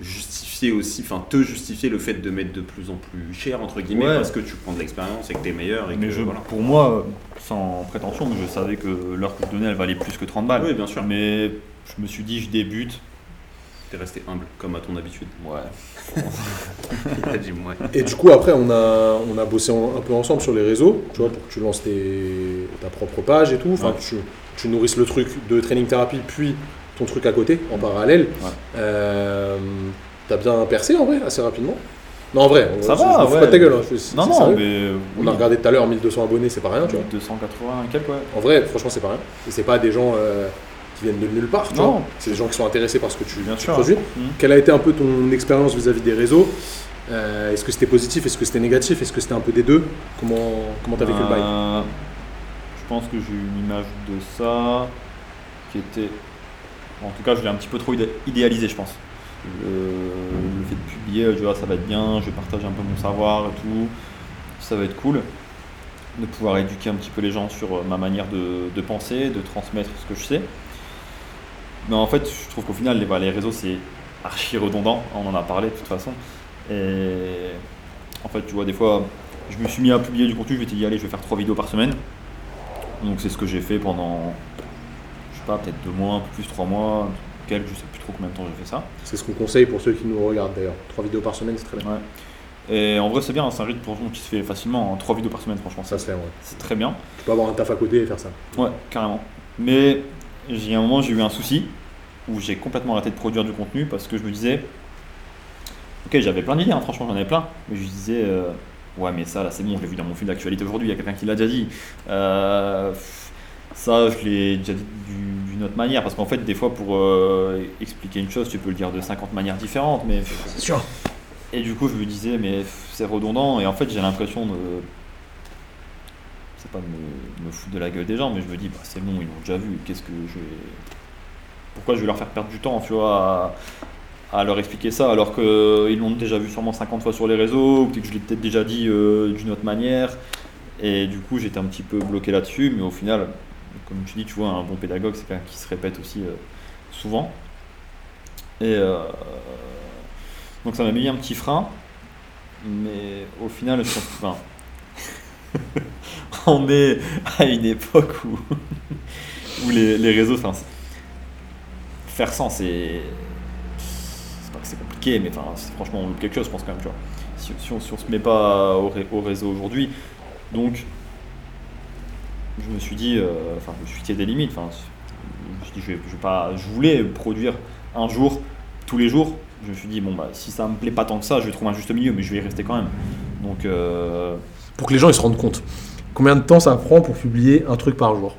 justifier aussi, enfin te justifier le fait de mettre de plus en plus cher entre guillemets Ouais. parce que tu prends de l'expérience et que tu es meilleur et mais que je, voilà. pour moi, sans prétention, je savais que l'heure que je donnais elle valait plus que 30 balles. Oui bien sûr. Mais je me suis dit, je débute. T'es resté humble comme à ton habitude. Ouais. Il a dit ouais. Et du coup, après, on a, on a bossé en- un peu ensemble sur les réseaux, tu vois, pour que tu lances tes- ta propre page et tout. Enfin, Ouais. tu, tu nourrisses le truc de training thérapie, puis ton truc à côté, en parallèle. Ouais. Euh, T'as bien percé en vrai, assez rapidement. Non, en vrai, Ça je- va, je fous ouais. pas de ta gueule. hein, je- Non, non, mais. On oui. a regardé tout à l'heure 1200 abonnés, c'est pas rien, tu vois. 280 et quelques, ouais. En vrai, franchement, c'est pas rien. Et c'est pas des gens euh, qui viennent de nulle part, tu Non. vois. C'est des gens qui sont intéressés par ce que tu, Bien tu sûr. produis. Mhm. Quelle a été un peu ton expérience vis-à-vis des réseaux Euh, Est-ce que c'était positif Est-ce que c'était négatif Est-ce que c'était un peu des deux? Comment comment t'as vécu le bail? Euh, Je pense que j'ai eu une image de ça qui était. En tout cas, je l'ai un petit peu trop idé- idéalisé, je pense. Le, le fait de publier, je vois, ça va être bien, je vais partager un peu mon savoir et tout. Ça va être cool. De pouvoir éduquer un petit peu les gens sur euh, ma manière de, de penser, de transmettre ce que je sais. Mais en fait, je trouve qu'au final, les, voilà, les réseaux, c'est archi redondant. On en a parlé de toute façon. Et en fait, tu vois, des fois, je me suis mis à publier du contenu, je m'étais dit, allez, je vais faire trois vidéos par semaine. Donc c'est ce que j'ai fait pendant, je sais pas, peut-être deux mois, un peu plus, trois mois, quelques, je sais plus trop combien de temps j'ai fait ça. C'est ce qu'on conseille pour ceux qui nous regardent d'ailleurs. Trois vidéos par semaine, c'est très bien. Ouais. Et en vrai, c'est bien, c'est un rythme pour qui se fait facilement, hein, trois vidéos par semaine, franchement, Ça ça se fait, ouais. c'est très bien. Tu peux avoir un taf à côté et faire ça. Ouais, carrément. Mais j'ai un moment, j'ai eu un souci où j'ai complètement arrêté de produire du contenu parce que je me disais, ok, j'avais plein d'idées, hein, franchement, j'en avais plein, mais je disais, euh, ouais, mais ça, là, c'est bon, je l'ai vu dans mon fil d'actualité aujourd'hui, il y a quelqu'un qui l'a déjà dit. Euh, ça, je l'ai déjà dit du- d'une autre manière parce qu'en fait, des fois, pour euh, expliquer une chose, tu peux le dire de 50 manières différentes, mais. C'est sûr. Et du coup, je me disais, mais c'est redondant, et en fait, j'ai l'impression de. C'est pas me, foutre de la gueule des gens, mais je me dis, bah, c'est bon, ils l'ont déjà vu, qu'est-ce que je vais. Pourquoi je vais leur faire perdre du temps, tu vois, à, leur expliquer ça, alors qu'ils l'ont déjà vu sûrement 50 fois sur les réseaux, ou que je l'ai peut-être déjà dit euh, d'une autre manière. Et du coup, j'étais un petit peu bloqué là-dessus, mais au final, comme tu dis, tu vois, un bon pédagogue, c'est quelqu'un qui se répète aussi euh, souvent. Et euh, donc ça m'a mis un petit frein, mais au final, enfin, on est à une époque où, où les, les réseaux, enfin, faire sans, c'est. C'est pas que c'est compliqué, mais franchement, on loupe quelque chose, je pense quand même, tu vois. Si, on, si on se met pas au, au réseau aujourd'hui, donc je me suis dit, euh, enfin, je me suis fixé des limites. Enfin, je, je, je pas, je voulais produire un jour, tous les jours. Je me suis dit, bon, bah, si ça me plaît pas tant que ça, je vais trouver un juste milieu, mais je vais y rester quand même. Donc, euh, Pour que les gens ils se rendent compte. Combien de temps ça prend pour publier un truc par jour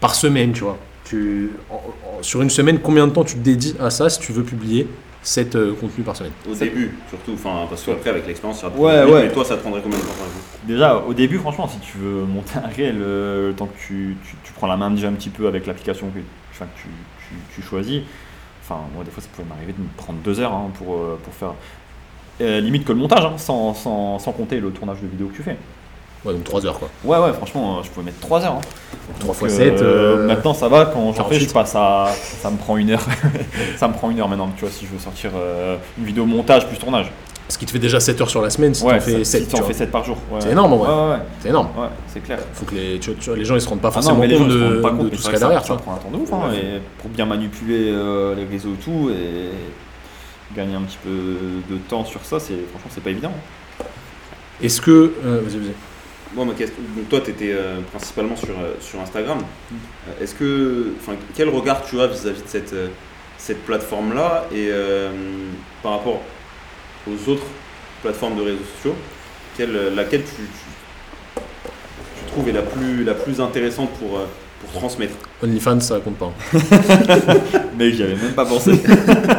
Par semaine, tu vois. Tu, en- en- sur une semaine, combien de temps tu te dédies à ça si tu veux publier 7 contenus par semaine Au début, surtout, enfin, parce qu'après, avec l'expérience, ça Ouais, ouais. Mais toi, ça te prendrait combien de temps par exemple déjà, au début, franchement, si tu veux monter un réel, euh, le temps que tu, tu- tu prends la main déjà un petit peu avec l'application que, enfin, que tu, tu- tu choisis, enfin, moi, des fois, ça pouvait m'arriver de me prendre deux heures hein, pour, euh, pour faire. euh, limite que le montage, hein, sans, sans, sans compter le tournage de vidéo que tu fais. Ouais, donc 3 heures quoi. Ouais, ouais, franchement, euh, je pouvais mettre 3 heures. hein. 3 fois Donc, 7. euh, Maintenant, ça va, quand j'en fais, 48. je passe à. Ça me prend une heure. ça me prend une heure maintenant, tu vois, si je veux sortir euh, une vidéo montage plus tournage. Ce qui te fait déjà 7 heures sur la semaine si ouais, tu fais ça- 7. si t'en fais 7 par jour. ouais. C'est énorme, en. Ouais, ouais, C'est énorme. ouais, c'est clair. Faut que les, tu- tu vois, les gens ils se rendent pas Ah non, forcément gens compte se de, rendent pas compte, tout ce qu'il y a derrière. ça, tu prend un temps de ouf, hein, et pour bien manipuler euh, les réseaux et tout, et gagner un petit peu de temps sur ça, c'est franchement, c'est pas évident. Est-ce que. euh, vas-y, vas-y. Moi, ma question, donc toi, tu étais principalement sur, euh, sur Instagram. Mm. Euh, Est-ce que, enfin, quel regard tu as vis-à-vis de cette, euh, cette plateforme-là et euh, par rapport aux autres plateformes de réseaux sociaux, quelle, euh, laquelle tu, tu, tu trouves est la plus, la plus intéressante pour, euh, pour transmettre? OnlyFans ça compte pas. Mec, j'y avais même pas pensé.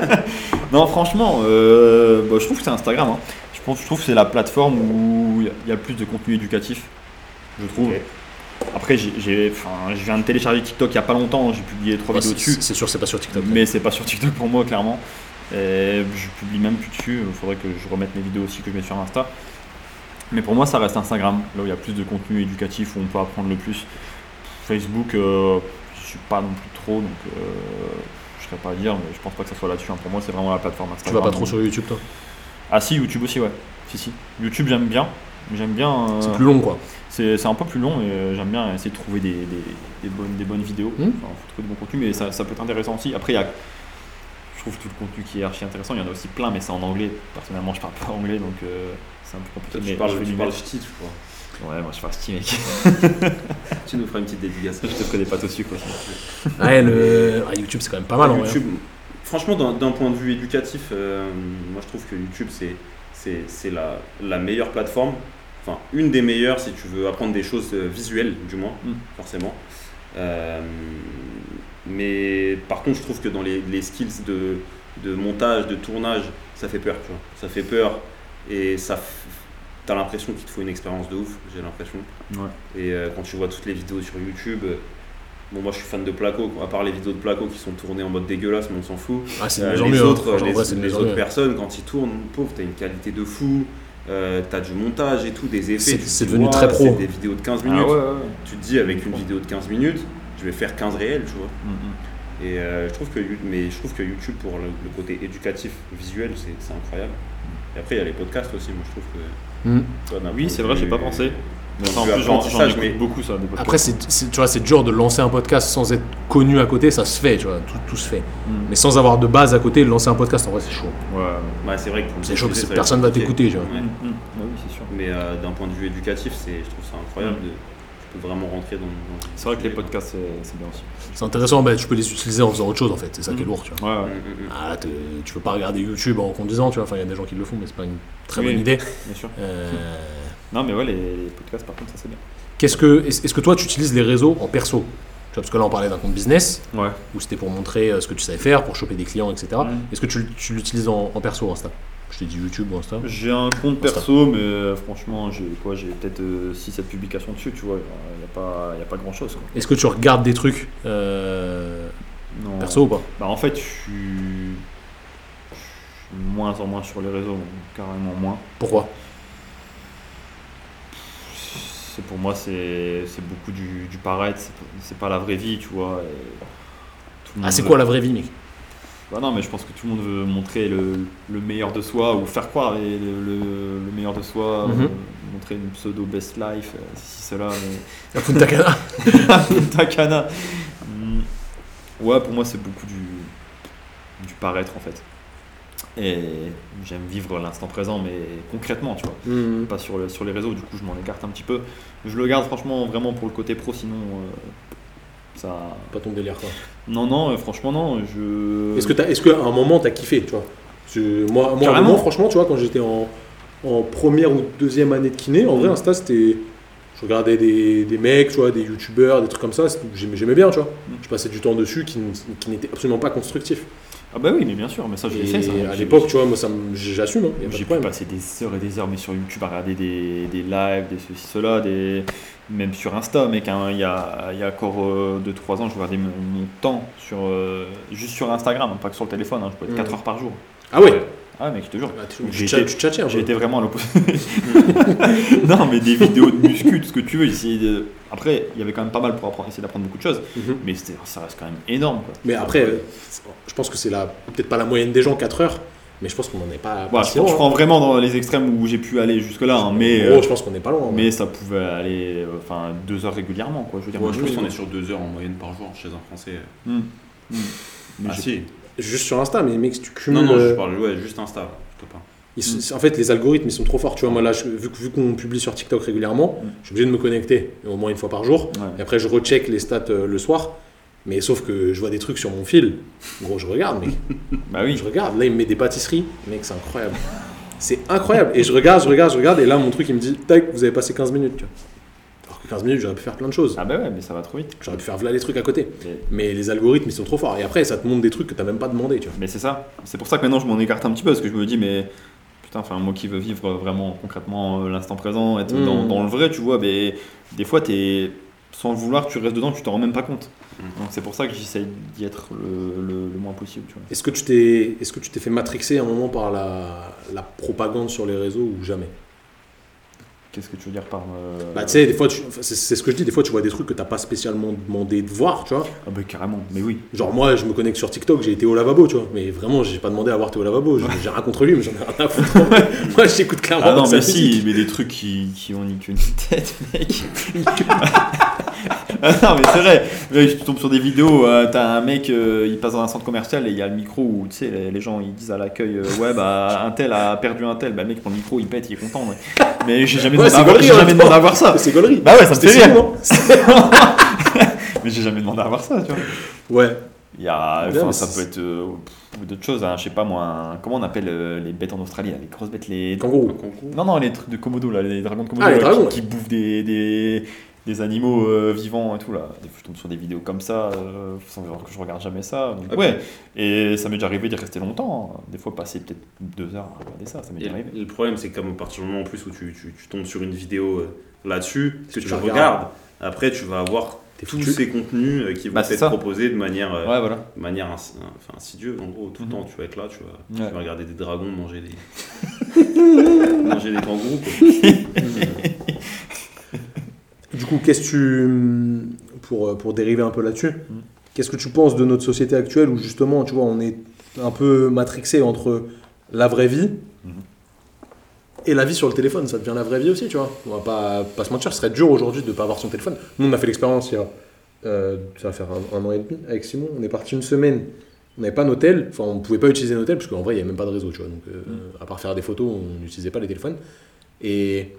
non, franchement, euh, bah, je trouve que c'est Instagram. hein. Je, pense, je trouve que c'est la plateforme où il y a- le plus de contenu éducatif, je trouve. Après, j'ai, je viens de télécharger TikTok il y a pas longtemps, j'ai publié trois Ouais, vidéos dessus. c'est sûr, c'est pas sur TikTok. Mais c'est pas sur TikTok pour moi, clairement. Et je publie même plus dessus. Il faudrait que je remette mes vidéos aussi que je mets sur Insta. Mais pour moi, ça reste Instagram, là où il y a plus de contenu éducatif, où on peut apprendre le plus. Facebook, euh, je suis pas non plus trop, donc euh, je serais pas à dire, mais je pense pas que ça soit là-dessus. hein. Pour moi, c'est vraiment la plateforme Tu Instagram. vas pas trop sur YouTube toi? Ah si, YouTube aussi, ouais. Si, si. YouTube, j'aime bien. J'aime bien. euh, C'est plus long quoi. c'est c'est un peu plus long et euh, j'aime bien essayer de trouver des, des, des bonnes, des bonnes vidéos. Hmm. Enfin, faut trouver du bon contenu, mais ça, ça peut être intéressant aussi. Après, il y a, je trouve tout le contenu qui est archi intéressant. Il y en a aussi plein, mais c'est en anglais. Personnellement, je parle pas anglais, donc euh, c'est un peu compliqué. Mais tu parles, je tu parles ch'ti, je crois. Ouais, moi je parle sti, mec. Tu nous feras une petite dédicace. je te ferai des pâtes au sucre aussi. Ouais, le... ah, YouTube c'est quand même pas mal en vrai. Franchement, d'un point de vue éducatif, euh, moi je trouve que YouTube c'est la, la meilleure plateforme. Enfin, une des meilleures si tu veux apprendre des choses euh, visuelles, du moins, Mm. forcément. Euh, mais par contre, je trouve que dans les, les skills de, de montage, de tournage, ça fait peur, tu vois. Ça fait peur et ça. T'as l'impression qu'il te faut une expérience de ouf, j'ai l'impression. Ouais. Et euh, quand tu vois toutes les vidéos sur YouTube, bon, moi je suis fan de Placo, quoi. à part les vidéos de Placo qui sont tournées en mode dégueulasse, mais on s'en fout. Ah, c'est Euh, les mieux. autres, les, vrai, autres mieux. personnes, quand ils tournent, pauvre, t'as une qualité de fou, euh, t'as du montage et tout, des effets. C'est- tu te c'est dis, devenu très pro. C'est des vidéos de 15 minutes. Ah ouais, ouais, ouais. Tu te dis, avec une vidéo de 15 minutes, je vais faire 15 réels, tu vois. Mm, mm. Et euh, je trouve que, You- mais je trouve que YouTube, pour le, le côté éducatif, visuel, c'est incroyable. Et après, il y a les podcasts aussi, moi je trouve que. D'un Oui, c'est vrai, j'ai pas pensé. Mais ça, en vue plus, j'en j'en apprentissage, écoute mais- beaucoup ça. des podcasts. Après, c'est, tu vois, c'est dur de lancer un podcast sans être connu à côté, ça se fait, tu vois, tout, tout se fait. Mm. Mais sans avoir de base à côté, lancer un podcast, en vrai, c'est chaud. Ouais. Ouais, c'est vrai que pour le C'est chaud parce que personne va t'écouter, tu vois. Ouais. Mm, mm. Ouais, oui, c'est sûr. Mais euh, d'un point de vue éducatif, c'est, je trouve ça incroyable. Mm. De, vraiment rentrer dans. dans- C'est vrai que les podcasts, c'est bien aussi. C'est intéressant, bah, tu peux les utiliser en faisant autre chose, en fait, c'est ça qui est lourd, tu vois. Ouais, ouais. Ah, tu peux pas regarder YouTube en conduisant, tu vois, enfin, il y a des gens qui le font, mais c'est pas une très Oui. bonne idée. bien sûr. Euh, Non, mais ouais, les, les podcasts, par contre, ça c'est bien. Qu'est-ce que, est-ce que toi, tu utilises les réseaux en perso? Tu vois, Parce que là, on parlait d'un compte business, Ouais. où c'était pour montrer euh, ce que tu savais faire, pour choper des clients, etc. Mm. Est-ce que tu, tu l'utilises en, en perso, Insta? Je t'ai dit YouTube ou Insta? J'ai un compte perso, mais euh, franchement, j'ai quoi J'ai peut-être 6-7 publications dessus, tu vois. Il n'y a pas, y a pas grand chose. Est-ce que tu regardes des trucs euh, Non. perso ou pas? Bah, en fait, je suis moins en moins sur les réseaux, carrément moins. Pourquoi? C'est pour moi, c'est beaucoup du, du paraître, c'est pas- la vraie vie, tu vois. Ah, c'est veut- quoi la vraie vie, mec? Bah non, mais je pense que tout le monde veut montrer le, le meilleur de soi ou faire croire le, le- le meilleur de soi, Mhm. euh, montrer une pseudo best life, euh, si cela. Mais... La Punta Cana Punta Cana. Hmm. Ouais, pour moi, c'est beaucoup du, du paraître en fait. Et j'aime vivre l'instant présent, mais concrètement, tu vois. Hmm. Pas sur, le- sur les réseaux, du coup, je m'en écarte un petit peu. Je le garde franchement vraiment pour le côté pro, sinon. euh, ça. Pas ton délire, quoi. Non, non, euh, franchement, non. Je... Est-ce que t'as- est-ce qu'à un moment, t'as kiffé, tu vois? Moi, moi, à un Carrément. moment, franchement, tu vois, quand j'étais en, en première ou deuxième année de kiné, en vrai, Mm. Insta, c'était. Je regardais des, des mecs, tu vois, des youtubeurs, des trucs comme ça, j'aimais j'aimais bien, tu vois. Mm. Je passais du temps dessus qui, qui n'était absolument pas constructif. Ah bah oui, mais bien sûr, mais ça, je l'ai fait. ça. À l'époque, tu vois, moi, ça me- j'assume, hein, J'ai pu passer des heures et des heures mais sur YouTube à regarder des, des lives, des ceci, cela, des... même sur Insta, mec. hein, il, y a, il y a encore 2-3 ans, je regardais mon, mon temps sur, euh, juste sur Instagram, hein, pas que sur le téléphone. je peux être Mm. 4 heures par jour. Ah ouais Ah, mec, je te jure. Ah, tu, J'ai tu, été- tu J'ai vraiment à l'opposé. non, mais des vidéos de muscu, tout ce que tu veux. essayer de- Après, il y avait quand même pas mal pour apprendre, essayer d'apprendre beaucoup de choses, Mhm. mais c'était- ça reste quand même énorme. Quoi. Mais après, euh, je pense que c'est la peut-être pas la moyenne des gens, 4 heures, mais je pense qu'on n'en est pas. Voilà, je, prends- loin, je hein. prends vraiment dans les extrêmes où j'ai pu aller jusque-là, hein, mais, gros, euh, je pense qu'on n'est pas loin. mais ça pouvait aller euh, enfin, deux heures régulièrement. Quoi, je veux dire, Ouais, je pense qu'on est sur deux heures en moyenne par jour chez un Français. Hmm. Mais Ah si. Juste sur Insta, mais mec, si tu cumules. Non, non, euh, je parle ouais, juste Insta. Je peux pas. Ils sont- En fait, les algorithmes, ils sont trop forts. Tu vois, moi, là, je- vu, que- vu qu'on publie sur TikTok régulièrement, Mm. je suis obligé de me connecter au moins une fois par jour. Ouais. Et après, je recheck les stats euh, le soir. Mais sauf que je vois des trucs sur mon fil. Gros, je regarde, mec. Bah oui. Je regarde. Là, il me met des pâtisseries. Mec, c'est incroyable. C'est incroyable. Et je regarde, je regarde, je regarde. Et là, mon truc, il me dit Tac, vous avez passé 15 minutes. Tu vois. Alors que 15 minutes, j'aurais pu faire plein de choses. Ah bah ouais, mais ça va trop vite. J'aurais pu faire voilà les trucs à côté. Et- Mais les algorithmes, ils sont trop forts. Et après, ça te montre des trucs que t'as même pas demandé. Tu vois. Mais c'est ça. C'est pour ça que maintenant je m'en écarte un petit peu parce que je me dis, mais putain, enfin, moi qui veux vivre vraiment concrètement euh, l'instant présent, être Mm. dans, dans le vrai, tu vois, mais des fois, t'es sans le vouloir, tu restes dedans, tu t'en rends même pas compte. Mm. Donc c'est pour ça que j'essaye d'y être le, le- le moins possible. Est-ce que tu t'es, est-ce que tu t'es fait matrixer à un moment par la, la propagande sur les réseaux ou jamais? Qu'est-ce que tu veux dire par. euh, Bah tu sais, des fois, c'est, ce que je dis, des fois tu vois des trucs que t'as pas spécialement demandé de voir, tu vois. Ah bah carrément, mais oui. Genre moi, je me connecte sur TikTok, j'ai été au lavabo, tu vois. Mais vraiment, j'ai pas demandé à voir t'es au lavabo. J'ai, j'ai rien contre lui, mais j'en ai rien à foutre. moi, j'écoute clairement. Ah non, mais si, mais des trucs qui, qui ont ni queue ni tête, mec. ah non, mais c'est vrai. Tu tombes sur des vidéos, euh, t'as un mec, euh, il passe dans un centre commercial et il y a le micro où, tu sais, les, les gens ils disent à l'accueil, ouais, bah, un tel a perdu un tel. Bah, le mec, prend le micro, il pète, il est content. ouais. Mais j'ai jamais Ouais, c'est voir- gaulerie, j'ai jamais demandé à voir ça. C'est gaulerie. Bah ouais, ça me C'était fait rire. Mais j'ai jamais demandé à voir ça, tu vois. Ouais. Il y a, Bien, ça peut être euh, d'autres choses, hein, je sais pas moi, un- comment on appelle euh, les bêtes en Australie, là, les grosses bêtes, les. Kangourou. Non, non, les trucs de Komodo, là, les dragons de Komodo Ah, les dragons, qui, qui bouffent des, des, des animaux euh, vivants et tout. Là. Des fois, je tombe sur des vidéos comme ça, euh, sans savoir que je regarde jamais ça. donc, Ok. Ouais, et ça m'est déjà arrivé d'y rester longtemps. hein. Des fois, passer peut-être deux heures à regarder ça, ça m'est déjà arrivé. le problème, c'est comme à partir du moment en plus où tu, tu- tu tombes sur une vidéo euh, là-dessus, que tu regardes, regardes. après tu vas avoir tous foutu. ces contenus euh, qui vont Bah, être ça. proposés de manière, euh, Ouais, voilà. de manière ins- enfin, insidieuse. En gros, tout le Mhm. temps, tu vas être là, tu vas, Ouais. tu vas regarder des dragons manger des, manger des kangourous. Du coup, qu'est-ce que tu. Pour, pour dériver un peu là-dessus, qu'est-ce que tu penses de notre société actuelle où justement, tu vois, on est un peu matrixé entre la vraie vie Mhm. et la vie sur le téléphone? Ça devient la vraie vie aussi, tu vois. On va pas, pas se mentir, ce serait dur aujourd'hui de ne pas avoir son téléphone. Nous, on a fait l'expérience il y a. euh, ça va faire un, un an et demi avec Simon. On est parti une semaine. On n'avait pas d'hôtel, enfin on pouvait pas utiliser un hôtel parce qu'en vrai il n'y a même pas de réseau, tu vois. Donc euh, à part faire des photos, on n'utilisait pas les téléphones. Et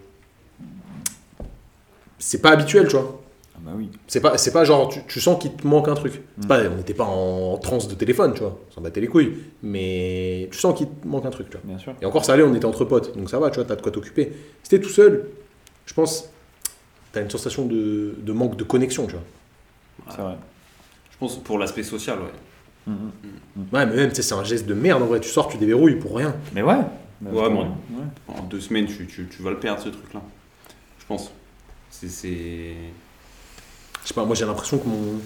c'est pas habituel, tu vois. Ah, bah oui. C'est pas, c'est pas genre, tu, tu sens qu'il te manque un truc. C'est Mm. pas, on n'était pas en transe de téléphone, tu vois. On s'en battait les couilles. Mais tu sens qu'il te manque un truc, tu vois. Bien sûr. Et encore, ça allait, on était entre potes. Donc ça va, tu vois, t'as de quoi t'occuper. Si t'es tout seul, je pense, t'as une sensation de, de manque de connexion, tu vois. C'est vrai. Je pense pour l'aspect social, ouais. Mhm. Ouais, mais même, tu sais, c'est un geste de merde en vrai. Tu sors, tu déverrouilles pour rien. Mais ouais, Bah, Ouais, ouais. mais En deux semaines, tu, tu, tu vas le perdre ce truc-là. Je pense. C'est. c'est- Je sais pas, moi j'ai l'impression que mon,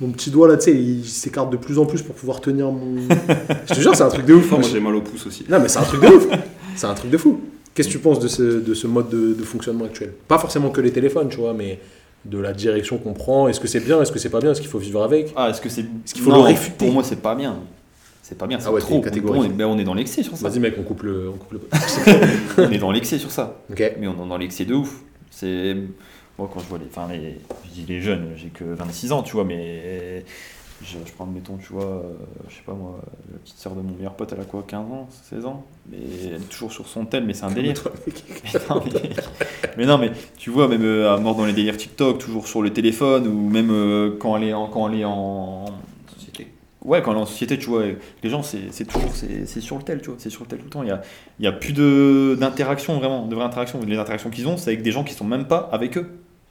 mon petit doigt là, tu sais, il s'écarte de plus en plus pour pouvoir tenir mon. je te jure, c'est un truc de ouf. Enfin, moi j'ai mal au pouce aussi. Non, mais c'est un truc de ouf. C'est un truc de fou. Qu'est-ce que tu penses de ce, de ce mode de, de fonctionnement actuel? Pas forcément que les téléphones, tu vois, mais de la direction qu'on prend. Est-ce que c'est bien? Est-ce que c'est pas bien? Est-ce qu'il faut vivre avec? Ah, est-ce que c'est. Est-ce qu'il faut Non, le réfuter? Pour moi, c'est pas bien. C'est pas bien, c'est Ah ouais, trop. catégorique. On est, ben, on est dans l'excès sur ça. Vas-y, mec, on coupe le. On coupe le... on est dans l'excès sur ça. ok. Mais on est dans l'excès de ouf. C'est. Moi, quand je vois les. Enfin, les... je dis les jeunes, j'ai que 26 ans, tu vois, mais. Je, je prends, mettons, tu vois, euh, je sais pas moi, la petite sœur de mon meilleur pote, elle a quoi, 15 ans, 16 ans? Mais elle est toujours sur son tel, mais c'est un délire. Mais non, mais, mais non, mais tu vois, même euh, à mort dans les délires TikTok, toujours sur le téléphone, ou même euh, quand elle est en. Quand elle est en. Ouais, quand elle est en société, tu vois, les gens, c'est toujours c'est sur le tel, tu vois, c'est sur le tel tout le temps. Il y a, y a plus de- d'interaction, vraiment, de vraie interaction. Les interactions qu'ils ont, c'est avec des gens qui sont même pas avec eux,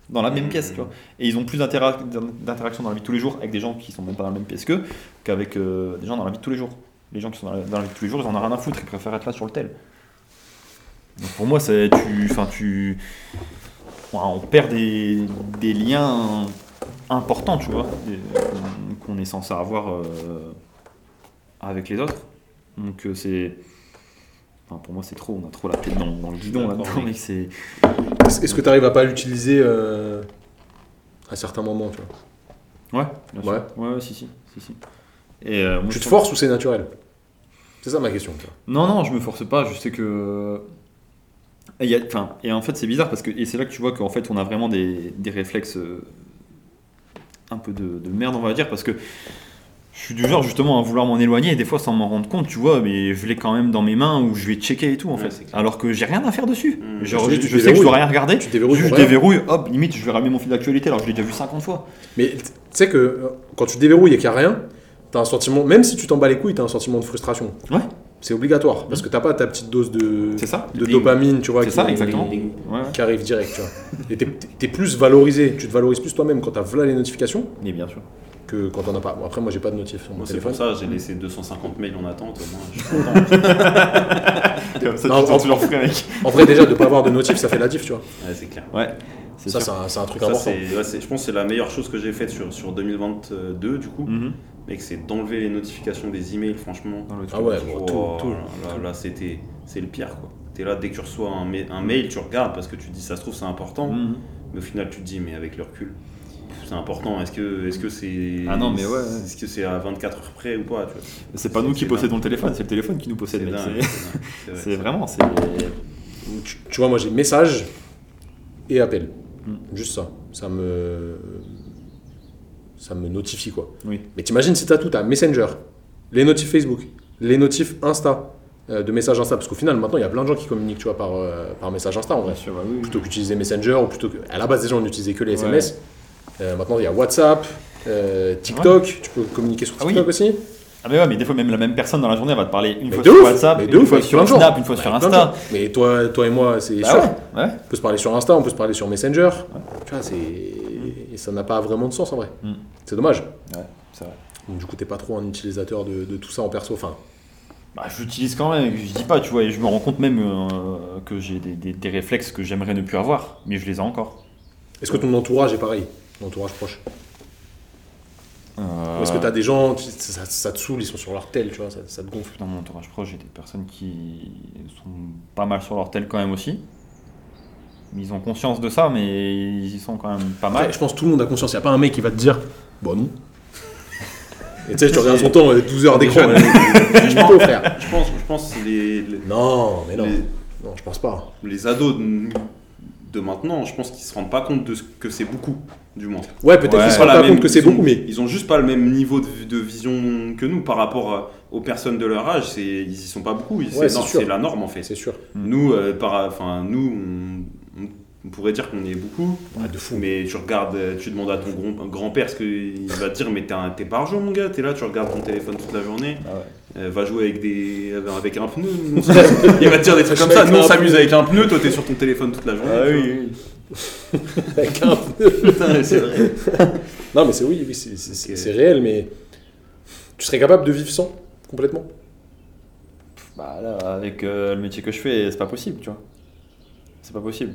dans la même Mmh. pièce, tu vois. Et ils ont plus d'intera- d'interaction dans la vie de tous les jours avec des gens qui sont même pas dans la même pièce qu'eux, qu'avec euh, des gens dans la vie de tous les jours. Les gens qui sont dans la, dans la vie de tous les jours, ils en ont rien à foutre, ils préfèrent être là sur le tel. Donc pour moi, c'est tu, enfin tu, on perd des, des liens importants, tu vois, des- qu'on est censé avoir euh, avec les autres. Donc euh, c'est, enfin, pour moi c'est trop, on a trop la tête dans, dans le guidon là-dedans, oui. mec. C'est, Est-ce que tu arrives à pas l'utiliser euh, à certains moments, tu vois? Ouais, bien sûr. Ouais. ouais, ouais, si, si, si, si. Et euh, moi, Tu te forces ou c'est naturel? C'est ça ma question. tu vois. Non, non, je me force pas. Je sais que. Et, il y a- enfin, et en fait, c'est bizarre parce que. Et c'est là que tu vois qu'en fait, on a vraiment des, des réflexes euh, un peu de, de merde, on va dire, parce que je suis du genre justement à vouloir m'en éloigner et des fois sans m'en rendre compte, tu vois, mais je l'ai quand même dans mes mains ou je vais checker et tout en Ouais, fait. Alors que j'ai rien à faire dessus. Mmh. Genre, Je je, sais, tu je sais que je dois rien regarder. Tu déverrouilles je déverrouille, hop, limite, je vais ramener mon fil d'actualité alors que je l'ai déjà vu 50 fois. Mais tu sais que euh, quand tu déverrouilles et qu'il n'y a rien, t'as un sentiment, même si tu t'en bats les couilles, t'as un sentiment de frustration. Ouais. C'est obligatoire parce que t'as pas ta petite dose de, C'est ça de dopamine, tu vois, qui, ça, exactement. Qui arrive direct, tu vois. Et t'es, t'es plus valorisé, tu te valorises plus toi-même quand t'as voilà les notifications Mais bien sûr. que quand t'en as pas. Bon, après, moi j'ai pas de notif sur mon Moi, c'est téléphone. pour ça, j'ai laissé 250 mails en attente. Au moins, je suis content. Comme ça, Non, tu en- toujours frais, mec. En vrai, déjà, de pas avoir de notif, ça fait la diff, tu vois. Ouais, c'est clair. Ouais, c'est Ça, c'est un, truc Ça, important. ouais, je pense que c'est la meilleure chose que j'ai faite sur, sur 2022, du coup. Mhm. Mec, c'est d'enlever les notifications des emails, franchement. Dans le Ah ouais, Oh, bon, tout, tout. Là, là, c'était, c'est le pire, quoi. T'es là, dès que tu reçois un, ma- un mail, tu regardes parce que tu te dis, ça se trouve, c'est important. Mhm. Mais au final, tu te dis, mais avec le recul, c'est important. Est-ce que, est-ce que c'est. Ah non, mais ouais, ouais. Est-ce que c'est à 24 heures près ou pas tu vois? C'est pas nous qui possédons le téléphone, c'est le téléphone qui nous possède. mec. dingue, C'est- c'est dingue, c'est vrai. C'est vraiment, c'est. Tu, tu vois, moi j'ai message et appel. Mm. Juste ça. Ça me. Ça me notifie quoi. Oui. Mais t'imagines si t'as tout, t'as Messenger, les notifs Facebook, les notifs Insta, euh, de messages Insta. Parce qu'au final, maintenant, il y a plein de gens qui communiquent tu vois, par, euh, par message Insta en vrai. Sûr, bah oui. Plutôt qu'utiliser Messenger ou plutôt que. À la base, déjà, on n'utilisait que les SMS. Euh, maintenant, il y a WhatsApp, euh, TikTok. Tu peux communiquer sur Ah. TikTok aussi. Ah, mais ouais, mais des fois, même la même personne dans la journée elle va te parler une Mais fois sur ouf, WhatsApp, une ouf, fois sur. Snap, une fois sur Insta. Mais toi, toi et moi, c'est Bah sûr. ouais, ouais. On peut se parler sur Insta, on peut se parler sur Messenger. Tu vois, c'est. Et ça n'a pas vraiment de sens en vrai. Mm. C'est dommage. Ouais, c'est vrai. Donc, du coup, t'es pas trop un utilisateur de, de tout ça en perso. Enfin, Bah, je l'utilise quand même, je dis pas, tu vois, et je me rends compte même euh, que j'ai des, des- des réflexes que j'aimerais ne plus avoir, mais je les ai encore. est-ce que ton entourage est pareil? Ton entourage proche? Euh, Ou est-ce que t'as des gens, qui- ça, ça te saoule, ils sont sur leur tel, tu vois, ça, ça te gonfle? Dans mon entourage proche, j'ai des personnes qui sont pas mal sur leur tel quand même aussi. Ils ont conscience de ça, mais ils y sont quand même pas mal. Après, je pense que tout le monde a conscience. Il a pas un mec qui va te dire Bon, non. Et tu sais, tu regardes son temps, euh, 12 heures d'écran. Je frère. Je pense, je pense que les, les, Non, mais non. les, Non, je pense pas. les ados de, de maintenant, je pense qu'ils se rendent pas compte de ce que c'est beaucoup, du moins. Ouais, peut-être Ouais. qu'ils se rendent pas même- compte que c'est beaucoup, mais. Ils ont juste pas le même niveau de, de vision que nous par rapport à- aux personnes de leur âge. C'est, ils y sont pas beaucoup. Ouais, c'est, la norme en fait. C'est sûr. Nous, euh, par, nous, on, on- pourrait dire qu'on est beaucoup. Ouais, de fou. Mais tu regardes, tu demandes à ton grand- grand-père ce qu'il va te dire, mais t'es, un- t'es par jour, mon gars, t'es là, tu regardes ton téléphone toute la journée, Ah ouais. euh, va jouer avec, des, avec un pneu. Il va te dire des trucs comme ça, nous on s'amuse pneu. avec un pneu, toi t'es sur ton téléphone toute la journée. Ah oui, oui. Avec un Putain, c'est vrai. Non, mais c'est oui, oui c'est, c'est- Ok. c'est réel, mais tu serais capable de vivre sans complètement? Bah là, avec euh, le métier que je fais, c'est pas possible, tu vois. C'est pas possible.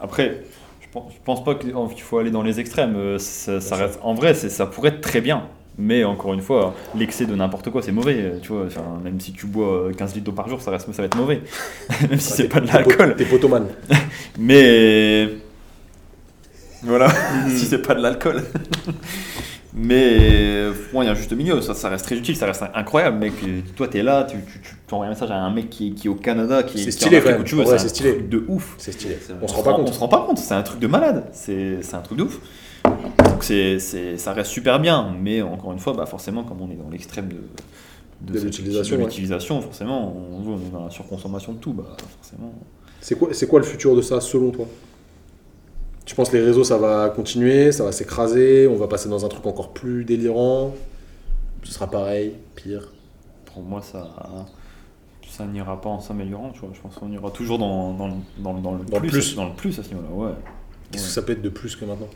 Après, je pense, je pense pas qu'il faut aller dans les extrêmes. euh, ça, ça reste, en vrai, ça pourrait être très bien. Mais encore une fois, l'excès de n'importe quoi, c'est mauvais. euh, Tu vois, Enfin, même si tu bois euh, 15 litres d'eau par jour, ça, reste, ça va être mauvais. même si c'est pas de l'alcool. T'es potoman. Mais voilà, si c'est pas de l'alcool. Mais bon, il y a un juste milieu, ça, ça reste très utile, ça reste incroyable, mec. Toi, t'es là, tu, tu, tu envoies un message à un mec qui, est- qui est au Canada, qui, C'est qui est stylé, en Afrique Ouais, c'est stylé. truc de ouf. C'est stylé. C'est- On se On rend pas on compte. se rend pas compte, c'est un truc de malade, c'est c'est un truc de ouf. Donc c'est, c'est, ça reste super bien, mais encore une fois, bah forcément, comme on est dans l'extrême de, De l'utilisation, ouais. forcément, on, on est dans la surconsommation de tout, bah forcément. C'est quoi, c'est quoi le futur de ça selon toi? Tu penses que les réseaux ça va continuer, ça va s'écraser, on va passer dans un truc encore plus délirant? Ce sera pareil, pire? Pour moi, ça, ça n'ira pas en s'améliorant, tu vois. Je pense qu'on ira toujours dans, dans, le- dans, le- dans le Dans le plus, plus. Dans le plus à ce niveau-là, ouais. Qu'est-ce Ouais. que ça peut être de plus que maintenant?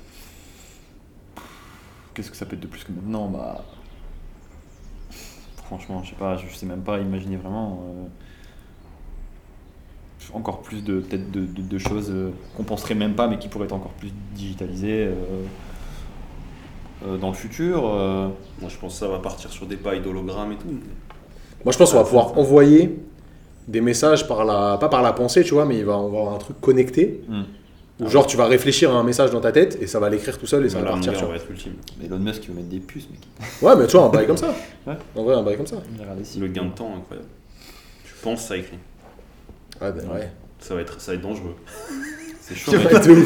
Qu'est-ce que ça peut être de plus que maintenant Bah. Franchement, je sais pas, je sais même pas imaginer vraiment. euh, encore plus de peut-être de, de- de choses euh, qu'on penserait même pas, mais qui pourraient être encore plus digitalisées euh, euh, dans le futur. euh. Moi, je pense que ça va partir sur des pailles d'hologrammes et tout. Moi je pense qu'on va pouvoir envoyer des messages par la, pas par la pensée, tu vois, mais il va, on va avoir un truc connecté. Hmm. Où genre tu vas réfléchir à un message dans ta tête et ça va l'écrire tout seul et ça va partir. va être ultime. Elon Musk qui veut mettre des puces, mec. Ouais, mais tu vois, un bail comme ça. Ouais. En vrai, un bail comme ça. Regardez si Le gain de temps, incroyable. Tu penses, ça écrit. Ouais, ben ouais. Ça va être, ça va être dangereux. C'est chaud. Il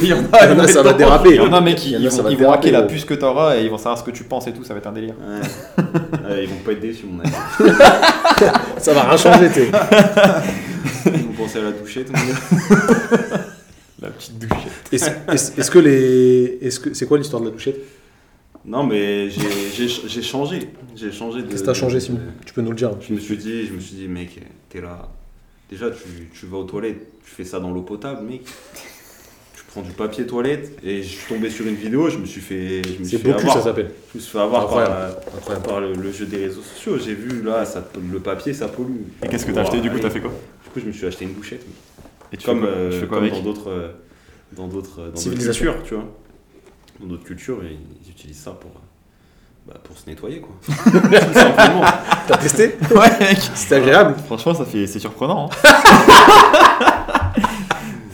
y en Il y en a, ça va déraper. Il y en a, mec, Il y ils, en a, ils ça vont, va ils vont hacker la gros. puce que t'auras et ils vont savoir ce que tu penses et tout, ça va être un délire. Ouais. Ouais, ils vont pas être déçus, mon ami. Ça va rien changer. Ils vont penser à la douchette. mon gars. La petite douchette. Est-ce est-ce- est-ce que les. Est-ce que c'est quoi l'histoire de la douchette? Non, mais j'ai- j'ai j'ai changé. J'ai changé de. Qu'est-ce que t'as changé, de- Simon? Tu peux nous le dire. Je me suis dit, je me suis dit, mec, t'es là. Déjà, tu, tu vas aux toilettes, tu fais ça dans l'eau potable, mec. Tu prends du papier toilette et je suis tombé sur une vidéo, je me suis fait, je me suis C'est fait beaucoup, avoir. ça s'appelle. Je me suis fait avoir par, Incroyable. euh, Incroyable. par le, le jeu des réseaux sociaux. J'ai vu là, ça, le papier, ça pollue. Et qu'est-ce que t'as acheté du coup T'as fait quoi Du coup, je me suis acheté une bouchette. mec. Et tu Comme, fais quoi, euh, tu fais quoi comme avec dans d'autres, euh, dans d'autres, dans d'autres Civilisation. cultures, tu vois. Dans d'autres cultures, ils, ils utilisent ça pour, euh, bah, pour se nettoyer, quoi. Tout simplement. T'as testé Ouais, mec. C'était agréable. Franchement, ça fait, c'est surprenant. hein.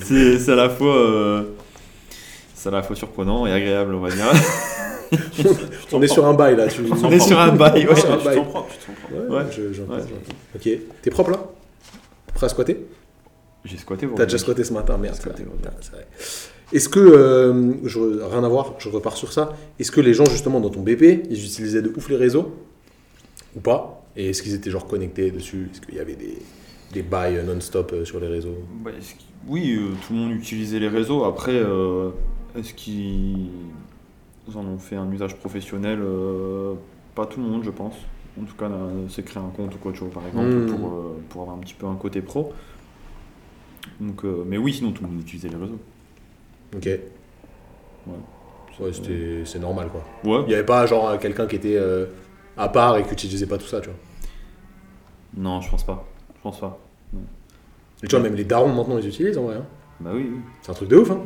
c'est, c'est à la fois, euh, c'est à la fois surprenant et agréable, on va dire. On est sur un bail là. Tu... on est sur un bail. Ouais, Ouais. sur un tu bail. t'en prends, tu t'en prends. Ouais, Ouais. je- j'entends, Ouais. j'entends. Ok. T'es propre là? Prêt à squatter? J'ai squatté. T'as déjà squatté ce matin, merde. Squatté, c'est ouais. vrai. Est-ce que, euh, je, rien à voir, je repars sur ça, est-ce que les gens justement dans ton BP, ils utilisaient de ouf les réseaux Ou pas? Et est-ce qu'ils étaient genre connectés dessus? Est-ce qu'il y avait des, des bails non-stop euh, sur les réseaux? Bah, oui, euh, tout le monde utilisait les réseaux. Après, euh, est-ce qu'ils en ont fait un usage professionnel? Euh, Pas tout le monde, je pense. En tout cas, euh, c'est créer un compte ou quoi, tu vois, par exemple, Mm. pour, euh, pour avoir un petit peu un côté pro. Donc, euh, mais oui, sinon tout le monde utilisait les réseaux. Ok. Ouais, c'était, c'est normal quoi. Ouais. Il n'y avait pas genre quelqu'un qui était euh, à part et qui utilisait pas tout ça, tu vois. Non, je pense pas. Je pense pas. Et tu vois, même les darons maintenant ils utilisent en vrai. hein. Bah oui, oui, C'est un truc de ouf, hein.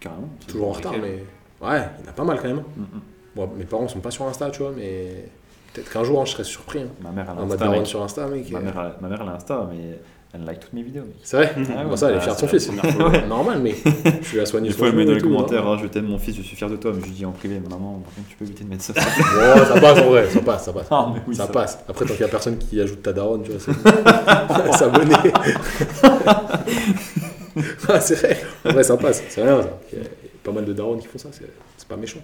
carrément. Toujours en retard, mais. Ouais, il y en a pas mal quand même. Mm, mm. Bon, mes parents sont pas sur Insta, tu vois, mais peut-être qu'un jour hein, je serais surpris. Hein. Ma mère, elle a Insta, sur mec. Euh, ma mère, elle a Insta, mais elle like toutes mes vidéos, mec. C'est vrai Ah Bon, ouais, ça, elle est bah, fière de son c'est fils. fois. Normal, mais tu l'as soigné Des son fois, elle met dans les tout, commentaires, hein. ah, je t'aime mon fils, je suis fier de toi, mais je lui dis en privé, maman, par contre, tu peux éviter de mettre ça. Bon, ça passe en vrai, ça passe, ça passe. Ah, mais oui, ça ça- passe. Après, tant qu'il y a personne qui ajoute ta daronne, tu vois, c'est. S'abonner. ah, c'est vrai. En vrai, ça passe. C'est rien, ça. Il y a pas mal de darons qui font ça, c'est c'est pas méchant.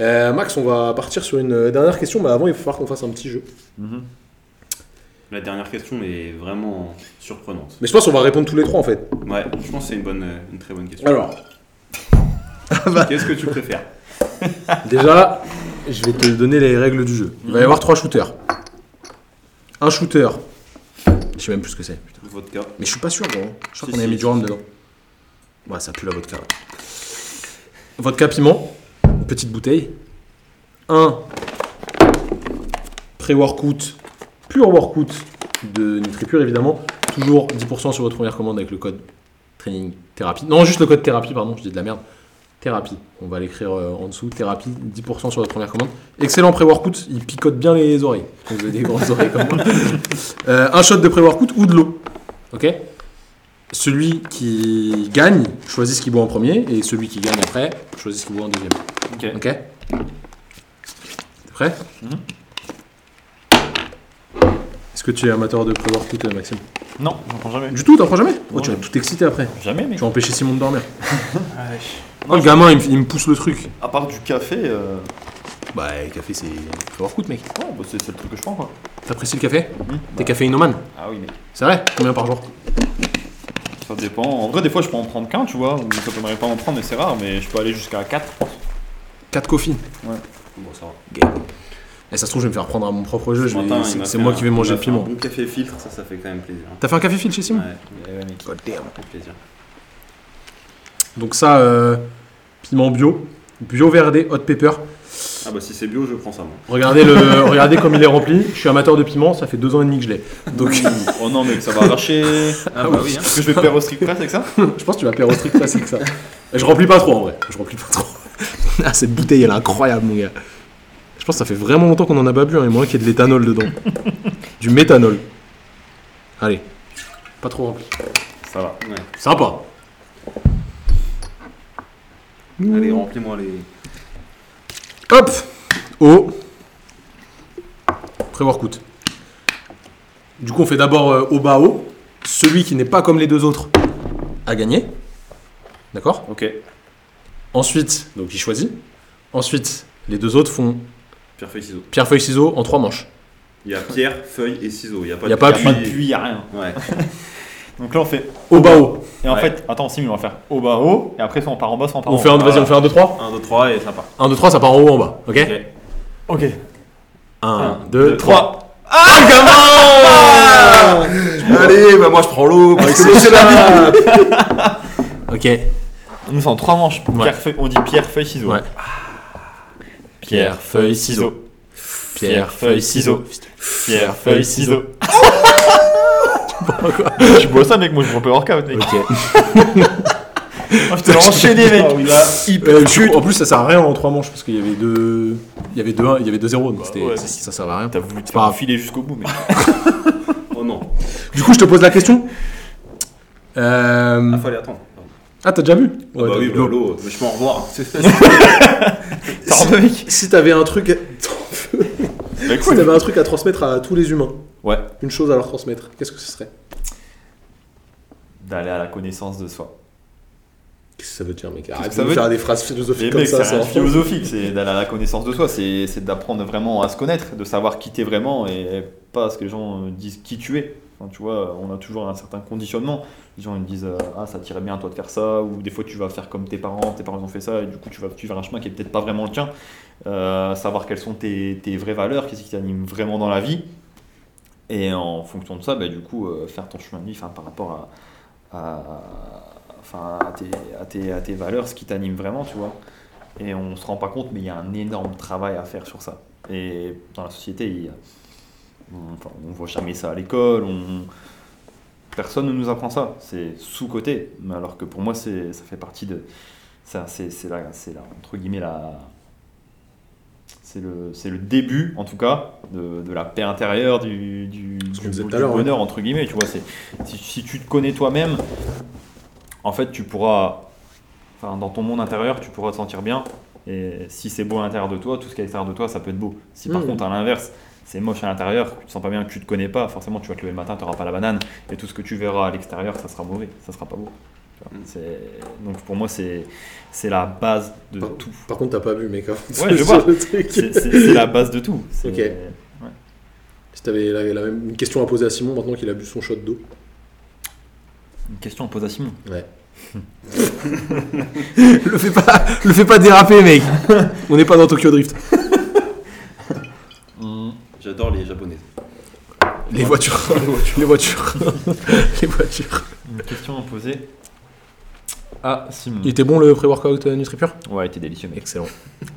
Euh, Max, on va partir sur une dernière question, mais avant, il va falloir qu'on fasse un petit jeu. Mhm. La dernière question est vraiment surprenante. Mais je pense qu'on va répondre tous les trois, en fait. Ouais, je pense que c'est une, bonne, une très bonne question. Alors, Qu'est-ce que tu préfères? Déjà, je vais te donner les règles du jeu. Il va y avoir trois shooters. Un shooter. Je sais même plus ce que c'est. putain. Vodka. Mais je suis pas sûr, gros. Je crois Si, qu'on a si, mis du rhum si. dedans. Ouais, ça pue la vodka. ouais. Vodka piment. Une petite bouteille. Un pré-workout. Pur workout. de NutriPure évidemment. Toujours 10% sur votre première commande avec le code training thérapie. Non, juste le code thérapie, pardon, je dis de la merde. Thérapie. On va l'écrire euh, en dessous. Thérapie, 10% sur votre première commande. Excellent pré-workout. Il picote bien les oreilles. Quand vous avez des grandes oreilles comme moi. Euh, un shot de pré-workout ou de l'eau. Ok? Celui qui gagne choisit ce qu'il boit en premier. Et celui qui gagne après choisit ce qu'il boit en deuxième. Ok. Ok? T'es prêt? Mhm. Est-ce que tu es amateur de pré-workout, euh, Maxime? Non, j'en prends jamais. Du tout, t'en prends jamais? Oh. Tu vas tout exciter après. Jamais, mec. Tu vas empêcher Simon de dormir. Ouais. Oh, le gamin, il me, il me pousse le truc. À part du café, euh... Bah, le café, c'est pré-workout, mec. ouais, bah, c'est c'est le truc que je prends, quoi. T'apprécies le café? Mhm. T'es caféinomane Ah oui, mec. C'est vrai Combien par jour? Ça dépend. En vrai, des fois, je peux en prendre qu'un, tu vois. Ou ça m'aimerait pas en prendre, mais c'est rare. Mais je peux aller jusqu'à 4, je pense. 4 coffees. Bon, ça va. Et ça se trouve, je vais me faire prendre à mon propre jeu. je vais- matin, C'est moi un- qui vais manger m'a le un piment. bon café filtre, ça, ça fait quand même plaisir. T'as fait un café fil chez Simon Ouais, ouais, mec. God damn. ça fait plaisir. Donc, ça, euh, piment bio. Bio VRD, hot pepper. Ah bah si c'est bio, je prends ça moi. Regardez, le, regardez comme il est rempli. Je suis amateur de piment, ça fait deux ans et demi que je l'ai. Donc, Oh non, mec, ça va arracher. Ah bah oui, hein. Est-ce que je vais faire au strict press avec ça je pense que tu vas faire au strict classique ça. Et je remplis pas trop en vrai. Je remplis pas trop. ah, cette bouteille elle est incroyable mon gars. Je pense que ça fait vraiment longtemps qu'on en a pas bu. Hein. Il moins qu'il y ait de l'éthanol dedans. du méthanol. Allez. Pas trop rempli. Ça va. Ouais. Sympa. Allez, remplis-moi les. Hop. Eau. Pré-workout. Du coup on fait d'abord euh, au bas haut. Celui qui n'est pas comme les deux autres a gagné. D'accord? Ok. Ensuite, donc il choisit. Ensuite, les deux autres font Pierre, feuille, ciseaux. pierre, feuille, ciseaux en trois manches. Il y a pierre, feuille et ciseaux. Il y a pas Il y a de pas Y'a pas de puits. puits, y'a rien. Ouais. Donc là, on fait. Au bas haut. Et en Ouais. fait, attends, Sim, on va faire au bas haut. Et après, soit on part en bas, soit on part On en fait haut. un, vas-y, on fait un, deux, trois. 1, 2, 3 et ça part. 1, 2, 3, ça part en haut, en bas. Ok Ok. Ok. 1, 2, 3. 3. Allez, bah moi je prends l'eau. l'eau, c'est la vie. Ok. Nous, c'est en trois manches. Ouais. Pierre, feuille, on dit pierre, feuille, ciseaux. Ouais. Pierre, feuille, ciseaux. Pierre, feuille, ciseaux. Pierre, feuille, ciseaux. Je bois ça, mec. Moi, je me hors workout, mec. Ok. Oh, je te l'ai enchaîné, mec. Ah oui, là, Euh, du coup, en plus, ça sert à rien en trois manches parce qu'il y avait deux. Il y avait deux 1, il y avait deux 0 donc Bah ouais, ça, mais- ça servait à rien. T'as voulu te pas faire grave. filer jusqu'au bout, mec. Oh non. Du coup, je te pose la question. Euh... Ah, fallait attendre. Ah, t'as déjà bu Ah bah oui, bu bah, l'eau. l'eau. Mais je peux en revoir. Mec Si t'avais un truc. Si t'avais un truc à transmettre à tous les humains, Ouais. une chose à leur transmettre, qu'est-ce que ce serait? D'aller à la connaissance de soi. Qu'est-ce que ça veut dire, mec? Arrête ça de veut faire des phrases philosophiques Mais comme mec, ça. c'est philosophique, c'est d'aller à la connaissance de soi, c'est c'est d'apprendre vraiment à se connaître, de savoir qui t'es vraiment et pas ce que les gens euh, disent qui tu es. Tu vois, on a toujours un certain conditionnement. Les gens ils me disent euh, ah ça t'irait bien à toi de faire ça, ou des fois tu vas faire comme tes parents, tes parents ont fait ça et du coup tu vas suivre un chemin qui est peut-être pas vraiment le tien. Euh, savoir quelles sont tes, tes vraies valeurs, qu'est-ce qui t'anime vraiment dans la vie. Et en fonction de ça, bah, du coup, euh, faire ton chemin de vie par rapport à, à, enfin, à, tes, à, tes, à tes valeurs, ce qui t'anime vraiment, tu vois. Et on se rend pas compte, mais il y a un énorme travail à faire sur ça. Et dans la société, il y a- enfin, on voit jamais ça à l'école. On, personne ne nous apprend ça. C'est sous-côté. Mais alors que pour moi, c'est, ça fait partie de. ça, C'est, c'est, entre guillemets, la. C'est le, c'est le début, en tout cas, de, de la paix intérieure, du, du, l'heure, bonheur, entre guillemets. Tu vois, c'est, si, si tu te connais toi-même, en fait, tu pourras, enfin, dans ton monde intérieur, tu pourras te sentir bien. Et si c'est beau à l'intérieur de toi, tout ce qui est à l'extérieur de toi, ça peut être beau. Si par Mhm. contre, à l'inverse, c'est moche à l'intérieur, tu te sens pas bien, que tu te connais pas, forcément, tu vas te lever le matin, tu n'auras pas la banane. Et tout ce que tu verras à l'extérieur, ça sera mauvais, ça sera pas beau. C'est- Donc pour moi, c'est c'est la base de Par- tout. Par contre, t'as pas bu, mec. hein. Ouais, je vois. C'est c'est- c'est la base de tout. C'est- Ok. Si t'avais la, la même une question à poser à Simon maintenant qu'il a bu son shot d'eau. Une question à poser à Simon. Ouais. le fais pas, le fais pas déraper, mec. On n'est pas dans Tokyo Drift. J'adore les japonaises. Les voitures, les voitures, les voitures. Une question à poser à Simon. Il était bon le pré-workout euh, NutriPure Ouais, il était délicieux, mec. Excellent,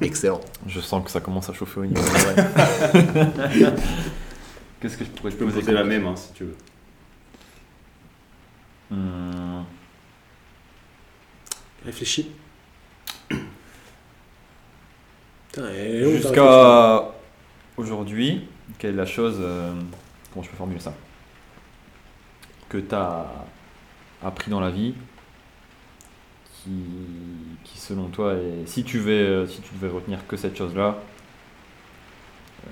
excellent. Je sens que ça commence à chauffer au niveau. ouais. Qu'est-ce que je pourrais Je te peux me poser poser la même hein, si tu veux. Hmm, Réfléchis. Jusqu'à aujourd'hui, quelle est la chose. euh, comment je peux formuler ça Que tu as appris dans la vie qui, qui selon toi, est, si, tu veux, si tu devais retenir que cette chose-là, euh,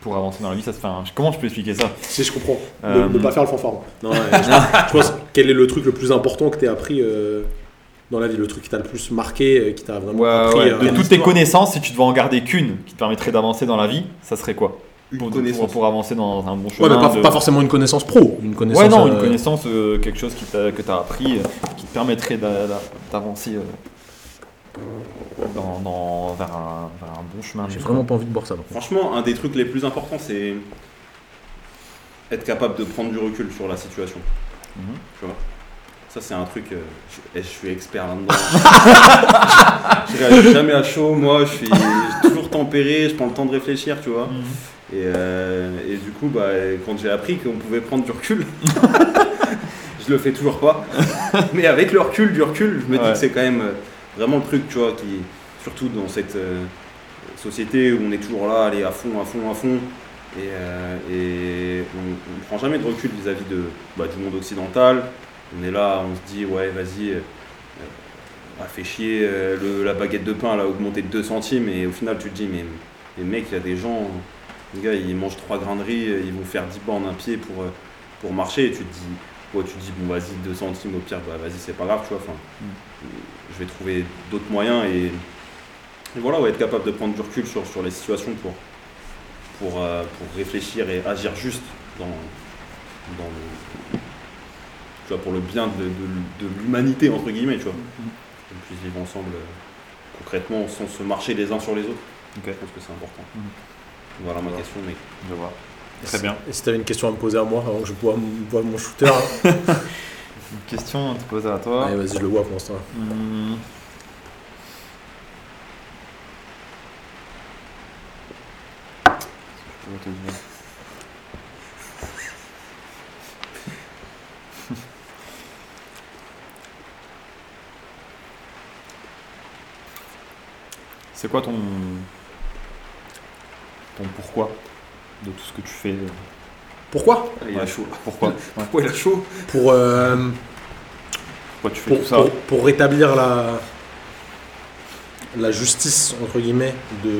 pour avancer dans la vie, ça se fait. un- Comment je peux expliquer ça? Si je comprends. Ne, Euh, ne pas faire le fanfaron. Non, ouais, je, je pense, quel est le truc le plus important que tu as appris euh, dans la vie Le truc qui t'a le plus marqué, euh, qui t'a vraiment Ouais, appris ouais, euh, De toutes tes connaissances, si tu devais en garder qu'une qui te permettrait d'avancer dans la vie, ça serait quoi? Une pour, connaissance. pour, pour avancer dans un bon chemin Ouais, mais pas, de- pas forcément une connaissance pro. Une connaissance, Ouais, non, euh, une connaissance, euh, quelque chose qui que tu as appris, euh, qui te permettrait d'a- d'a- d'avancer euh, dans, dans- vers, un, vers un bon chemin. J'ai vraiment pas envie de boire ça. contre. Franchement, un des trucs les plus importants, c'est être capable de prendre du recul sur la situation. Mhm. Tu vois? Ça, c'est un truc. euh, je, et je suis expert là-dedans. je réagis jamais à chaud. Moi, je suis toujours tempéré. Je prends le temps de réfléchir, tu vois. Mhm. Et, euh, et du coup, bah, quand j'ai appris qu'on pouvait prendre du recul, je le fais toujours pas. Mais avec le recul, du recul, je me dis Ouais. que c'est quand même euh, vraiment le truc, tu vois, qui, surtout dans cette euh, société où on est toujours là, aller à fond, à fond, à fond. Et, euh, et on ne prend jamais de recul vis-à-vis de, bah, du monde occidental. On est là, on se dit, ouais, vas-y, euh, euh, ah, fait chier, euh, le- la baguette de pain elle a augmenté de 2 centimes. Et au final, tu te dis, mais, mais mec, il y a des gens, les gars, ils mangent 3 grains de riz, ils vont faire 10 bornes un pied pour, euh, pour marcher. Et tu te dis, ouais, tu te dis, bon, vas-y, 2 centimes, au pire, bah, vas-y, c'est pas grave, tu vois. Enfin, je vais trouver d'autres moyens. Et, et voilà, ouais, être capable de prendre du recul sur, sur les situations pour, pour, euh, pour réfléchir et agir juste dans, dans le, tu vois, pour le bien de, de- de l'humanité, entre guillemets, tu vois. Qu'on puisse vivre ensemble euh, concrètement sans se marcher les uns sur les autres. Ok. Je pense que c'est important. Mhm. Voilà ma question, mec. Je vois. Très bien. Et si t'avais une question à me poser à moi avant que je boive mon, shooter, hein. Une question à te poser à toi. allez, vas-y, je le bois pour l'instant. Hmm. Je peux te dire. C'est quoi ton ton pourquoi de tout ce que tu fais Pourquoi? Il a chaud. Pourquoi? Pourquoi il a chaud? Pour, euh, Pourquoi tu fais pour, tout ça? pour, pour rétablir la, la justice, entre guillemets, de.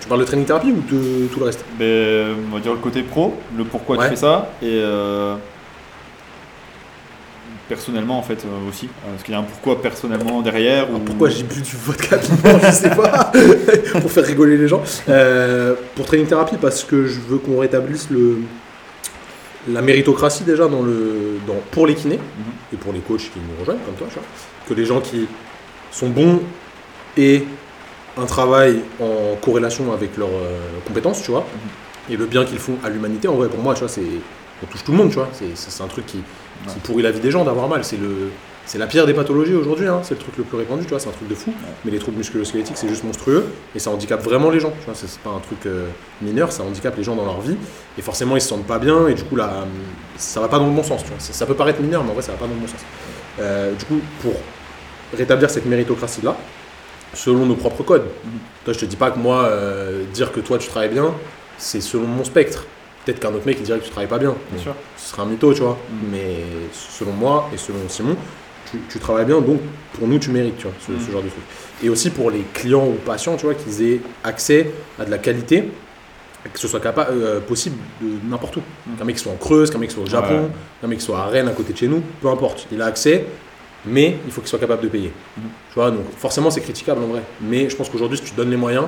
Tu parles de training thérapie ou de tout le reste? Ben, on va dire le côté pro, le pourquoi Ouais. tu fais ça, et euh, personnellement en fait euh, aussi. Euh, Parce qu'il y a un pourquoi personnellement derrière. ou... Pourquoi j'ai bu du vodka piment, je sais pas, pour faire rigoler les gens. Euh, pour training thérapie, parce que je veux qu'on rétablisse le, la méritocratie déjà dans le, dans, pour les kinés Mhm. et pour les coachs qui nous rejoignent, comme toi, tu vois. que les gens qui sont bons aient un travail en corrélation avec leurs euh, compétences, tu vois, et le bien qu'ils font à l'humanité. En vrai, pour moi, tu vois, c'est, on touche tout le monde, tu vois. C'est un truc qui, qui pourrit la vie des gens d'avoir mal. C'est le, c'est la pire des pathologies aujourd'hui, hein. c'est le truc le plus répandu, tu vois, c'est un truc de fou. Mais les troubles musculo-squelettiques, c'est juste monstrueux et ça handicape vraiment les gens. Tu vois, c'est pas un truc euh, mineur, ça handicape les gens dans leur vie et forcément ils se sentent pas bien et du coup là, ça va pas dans le bon sens. Tu vois. Ça, ça peut paraître mineur, mais en vrai, ça va pas dans le bon sens. Euh, du coup, pour rétablir cette méritocratie là, selon nos propres codes. Toi, je te dis pas que moi, euh, dire que toi tu travailles bien, c'est selon mon spectre. Peut-être qu'un autre mec il dirait que tu travailles pas bien. Bien sûr. Ce serait un mytho, tu vois. Mhm. Mais selon moi et selon Simon, tu, tu travailles bien, donc pour nous, tu mérites, tu vois, ce, ce Mhm. genre de truc. Et aussi pour les clients ou patients, tu vois, qu'ils aient accès à de la qualité, que ce soit euh, possible de n'importe où. Mhm. Qu'un mec soit en Creuse, qu'un mec soit au Japon, Ouais. qu'un mec soit à Rennes à côté de chez nous, peu importe. Il a accès, mais il faut qu'il soit capable de payer. Tu vois, donc forcément, c'est critiquable en vrai. Mais je pense qu'aujourd'hui, si tu donnes les moyens,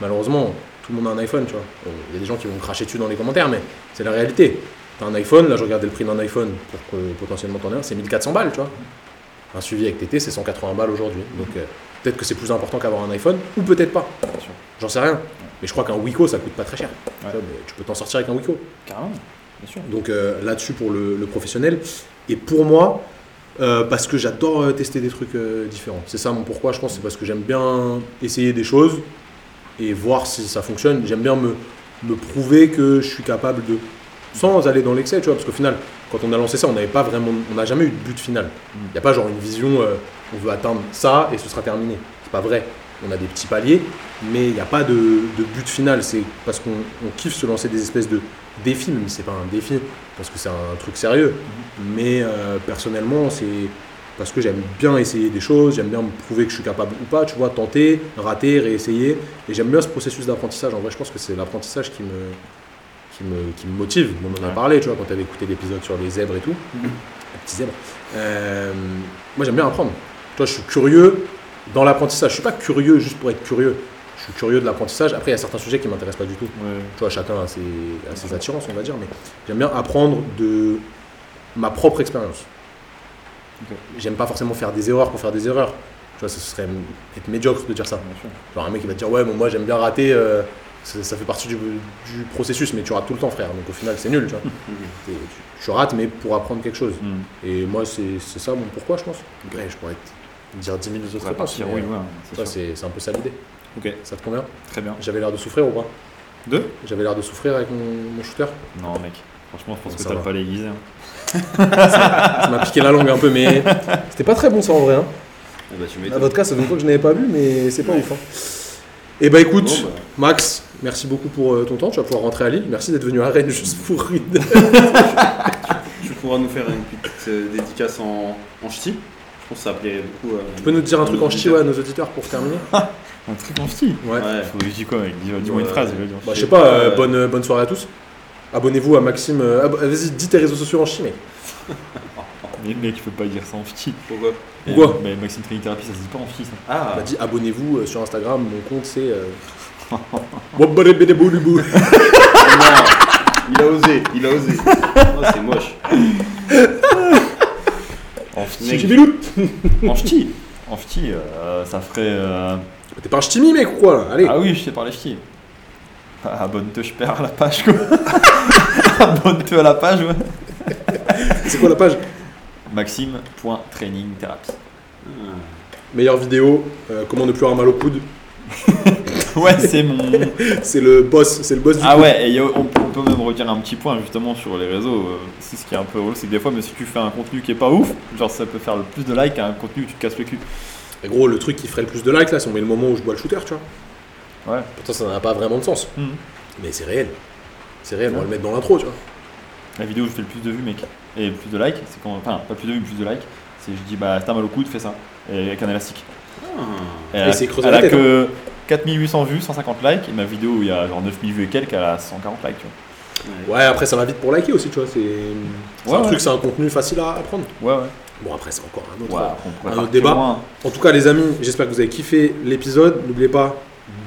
malheureusement, tout le monde a un iPhone, tu vois. Il y a des gens qui vont cracher dessus dans les commentaires, mais c'est la réalité. T'as un iPhone, là je regardais le prix d'un iPhone pour que potentiellement t'en aies un, c'est 1400 balles, tu vois. Un suivi avec TT, c'est 180 balles aujourd'hui. Donc euh, peut-être que c'est plus important qu'avoir un iPhone, ou peut-être pas. J'en sais rien. Mais je crois qu'un Wiko, ça coûte pas très cher. Tu Ouais. vois, mais tu peux t'en sortir avec un Wiko. Carrément. Bien sûr. Donc euh, là-dessus pour le, le professionnel. Et pour moi, euh, parce que j'adore tester des trucs différents. C'est ça mon pourquoi, je pense, c'est parce que j'aime bien essayer des choses et voir si ça fonctionne. J'aime bien me me prouver que je suis capable de. Sans aller dans l'excès, tu vois, parce qu'au final, quand on a lancé ça, on n'avait pas vraiment. On n'a jamais eu de but final. Il n'y a pas genre une vision, euh, on veut atteindre ça et ce sera terminé. C'est pas vrai. On a des petits paliers, mais il n'y a pas de, de but final. C'est parce qu'on on kiffe se lancer des espèces de défis, même si c'est pas un défi, parce que c'est un truc sérieux. Mais euh, personnellement, c'est parce que j'aime bien essayer des choses, j'aime bien me prouver que je suis capable ou pas, tu vois, tenter, rater, réessayer. Et j'aime bien ce processus d'apprentissage. En vrai, je pense que c'est l'apprentissage qui me, qui, me, qui me motive. On en a Ouais. parlé, tu vois, quand tu avais écouté l'épisode sur les zèbres et tout. Les petits zèbres. Euh, moi, j'aime bien apprendre. Toi, je suis curieux dans l'apprentissage. Je suis pas curieux juste pour être curieux. Je suis curieux de l'apprentissage. Après, il y a certains sujets qui m'intéressent pas du tout. Ouais. Tu vois, chacun a ses, a ses attirances, on va dire, mais j'aime bien apprendre de ma propre expérience. J'aime pas forcément faire des erreurs pour faire des erreurs. Tu vois, ce serait être médiocre de dire ça. Genre un mec qui va te dire, ouais, bon, moi j'aime bien rater, euh, ça, ça fait partie du, du processus, mais tu rates tout le temps, frère. Donc au final, c'est nul, tu vois. Tu, tu rates, mais pour apprendre quelque chose. Mm. Et moi, c'est ça mon pourquoi, je pense. Ouais, je pourrais te dire 10 000 autres réponses. oui, euh, ouais, c'est un peu ça l'idée. Ça te convient? Très bien. J'avais l'air de souffrir ou pas? Deux J'avais l'air de souffrir avec mon, mon shooter Non, mec. Franchement, je pense que t'as va. le palais aiguisé. hein. Ça m'a piqué la langue un peu, mais c'était pas très bon ça en vrai. Hein. Ah bah, tu La m'étonnes. vodka, ça fait longtemps que je n'avais pas bu, mais c'est pas ouf. Hein. Et bah écoute, Bon, bah. Max, merci beaucoup pour euh, ton temps. Tu vas pouvoir rentrer à Lille. Merci d'être venu à Rennes juste pour une. Tu pourras nous faire une petite euh, dédicace en, en ch'ti. Je pense que ça plairait beaucoup. euh, Tu peux nous dire un truc en ch'ti ouais, à nos auditeurs pour terminer Un truc en ch'ti Ouais. Ouais. Faut je dis quoi, mec Dis-moi une phrase. dire. Bah, je sais pas, bonne, euh, bonne soirée à tous. Abonnez-vous à Maxime. euh, bah, Vas-y, dis tes réseaux sociaux en ch'ti, mec. Mais mec, tu peux pas dire ça en ch'ti. Pourquoi Pourquoi Mais Maxime Training Therapy, ça se dit pas en ch'ti, ça. Ah On m'a dit abonnez-vous euh, sur Instagram. Mon compte c'est. Euh... Wabadabedeboulibou. non Il a osé, il a osé. Oh, c'est moche. En ch'ti. En ch'ti. En ch'ti, euh, ça ferait. euh, T'es pas un ch'timi, mec, ou quoi? Là Allez. Ah oui, je t'ai parlé ch'ti. Abonne-toi, je perds la page, quoi. Abonne-toi à la page, ouais. C'est quoi la page? Maxime.trainingthérapie. Meilleure vidéo. euh, comment ne plus avoir mal au coude. Ouais, c'est mon. C'est le boss. C'est le boss du Ah ouais, et a- on, on peut même redire un petit point justement sur les réseaux. euh, C'est ce qui est un peu drôle, c'est que des fois, mais si tu fais un contenu qui est pas ouf, genre ça peut faire le plus de likes qu'un contenu où tu te casses le cul. Et gros, le truc qui ferait le plus de likes là, si on met le moment où je bois le shooter, tu vois. Ouais. Pourtant, ça n'a pas vraiment de sens. Mhm. Mais c'est réel. C'est réel, on va le mettre dans l'intro, tu vois. La vidéo où je fais le plus de vues, mec, et le plus de likes, c'est quand. Enfin, pas plus de vues, plus de likes. C'est je dis, bah t'as mal au coude, fais ça. Et avec un élastique. Ah. Et elle, a- c'est creusé elle la a tête, que 4800 vues, 150 likes, et ma vidéo où il y a genre 9000 vues et quelques, elle a 140 likes, tu Ouais. Ouais, après, ça va vite pour liker aussi, tu vois. C'est Ouais, un ouais. truc, c'est un contenu facile à apprendre. vois. Ouais, ouais. Bon, après, c'est encore un autre. Ouais, pourrait Un autre débat. loin. En tout cas, les amis, j'espère que vous avez kiffé l'épisode. N'oubliez pas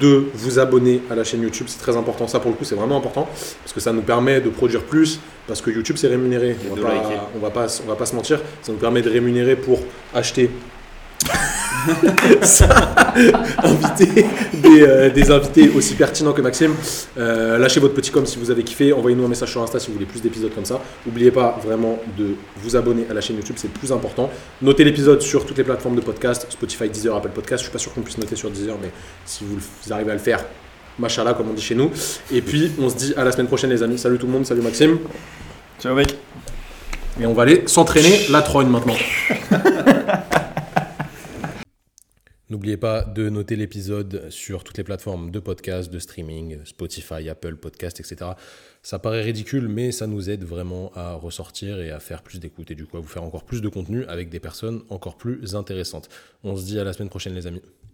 de vous abonner à la chaîne YouTube, c'est très important. Ça, pour le coup, c'est vraiment important parce que ça nous permet de produire plus. Parce que YouTube, c'est rémunéré. Et On de va, pas, liker. on, va pas, on va pas se mentir. Ça nous permet de rémunérer pour acheter. ça, inviter des, euh, des invités aussi pertinents que Maxime. Euh, lâchez votre petit com si vous avez kiffé. Envoyez-nous un message sur Insta si vous voulez plus d'épisodes comme ça. N'oubliez pas vraiment de vous abonner à la chaîne YouTube, c'est le plus important. Notez l'épisode sur toutes les plateformes de podcast, Spotify, Deezer, Apple Podcast. Je suis pas sûr qu'on puisse noter sur Deezer, mais si vous, vous arrivez à le faire, machallah, comme on dit chez nous. Et puis, on se dit à la semaine prochaine, les amis. Salut tout le monde, salut Maxime. Ciao, mec. Et on va aller s'entraîner la trogne maintenant. N'oubliez pas de noter l'épisode sur toutes les plateformes de podcast, de streaming, Spotify, Apple Podcast, etc. Ça paraît ridicule, mais ça nous aide vraiment à ressortir et à faire plus d'écoute et du coup à vous faire encore plus de contenu avec des personnes encore plus intéressantes. On se dit à la semaine prochaine les amis.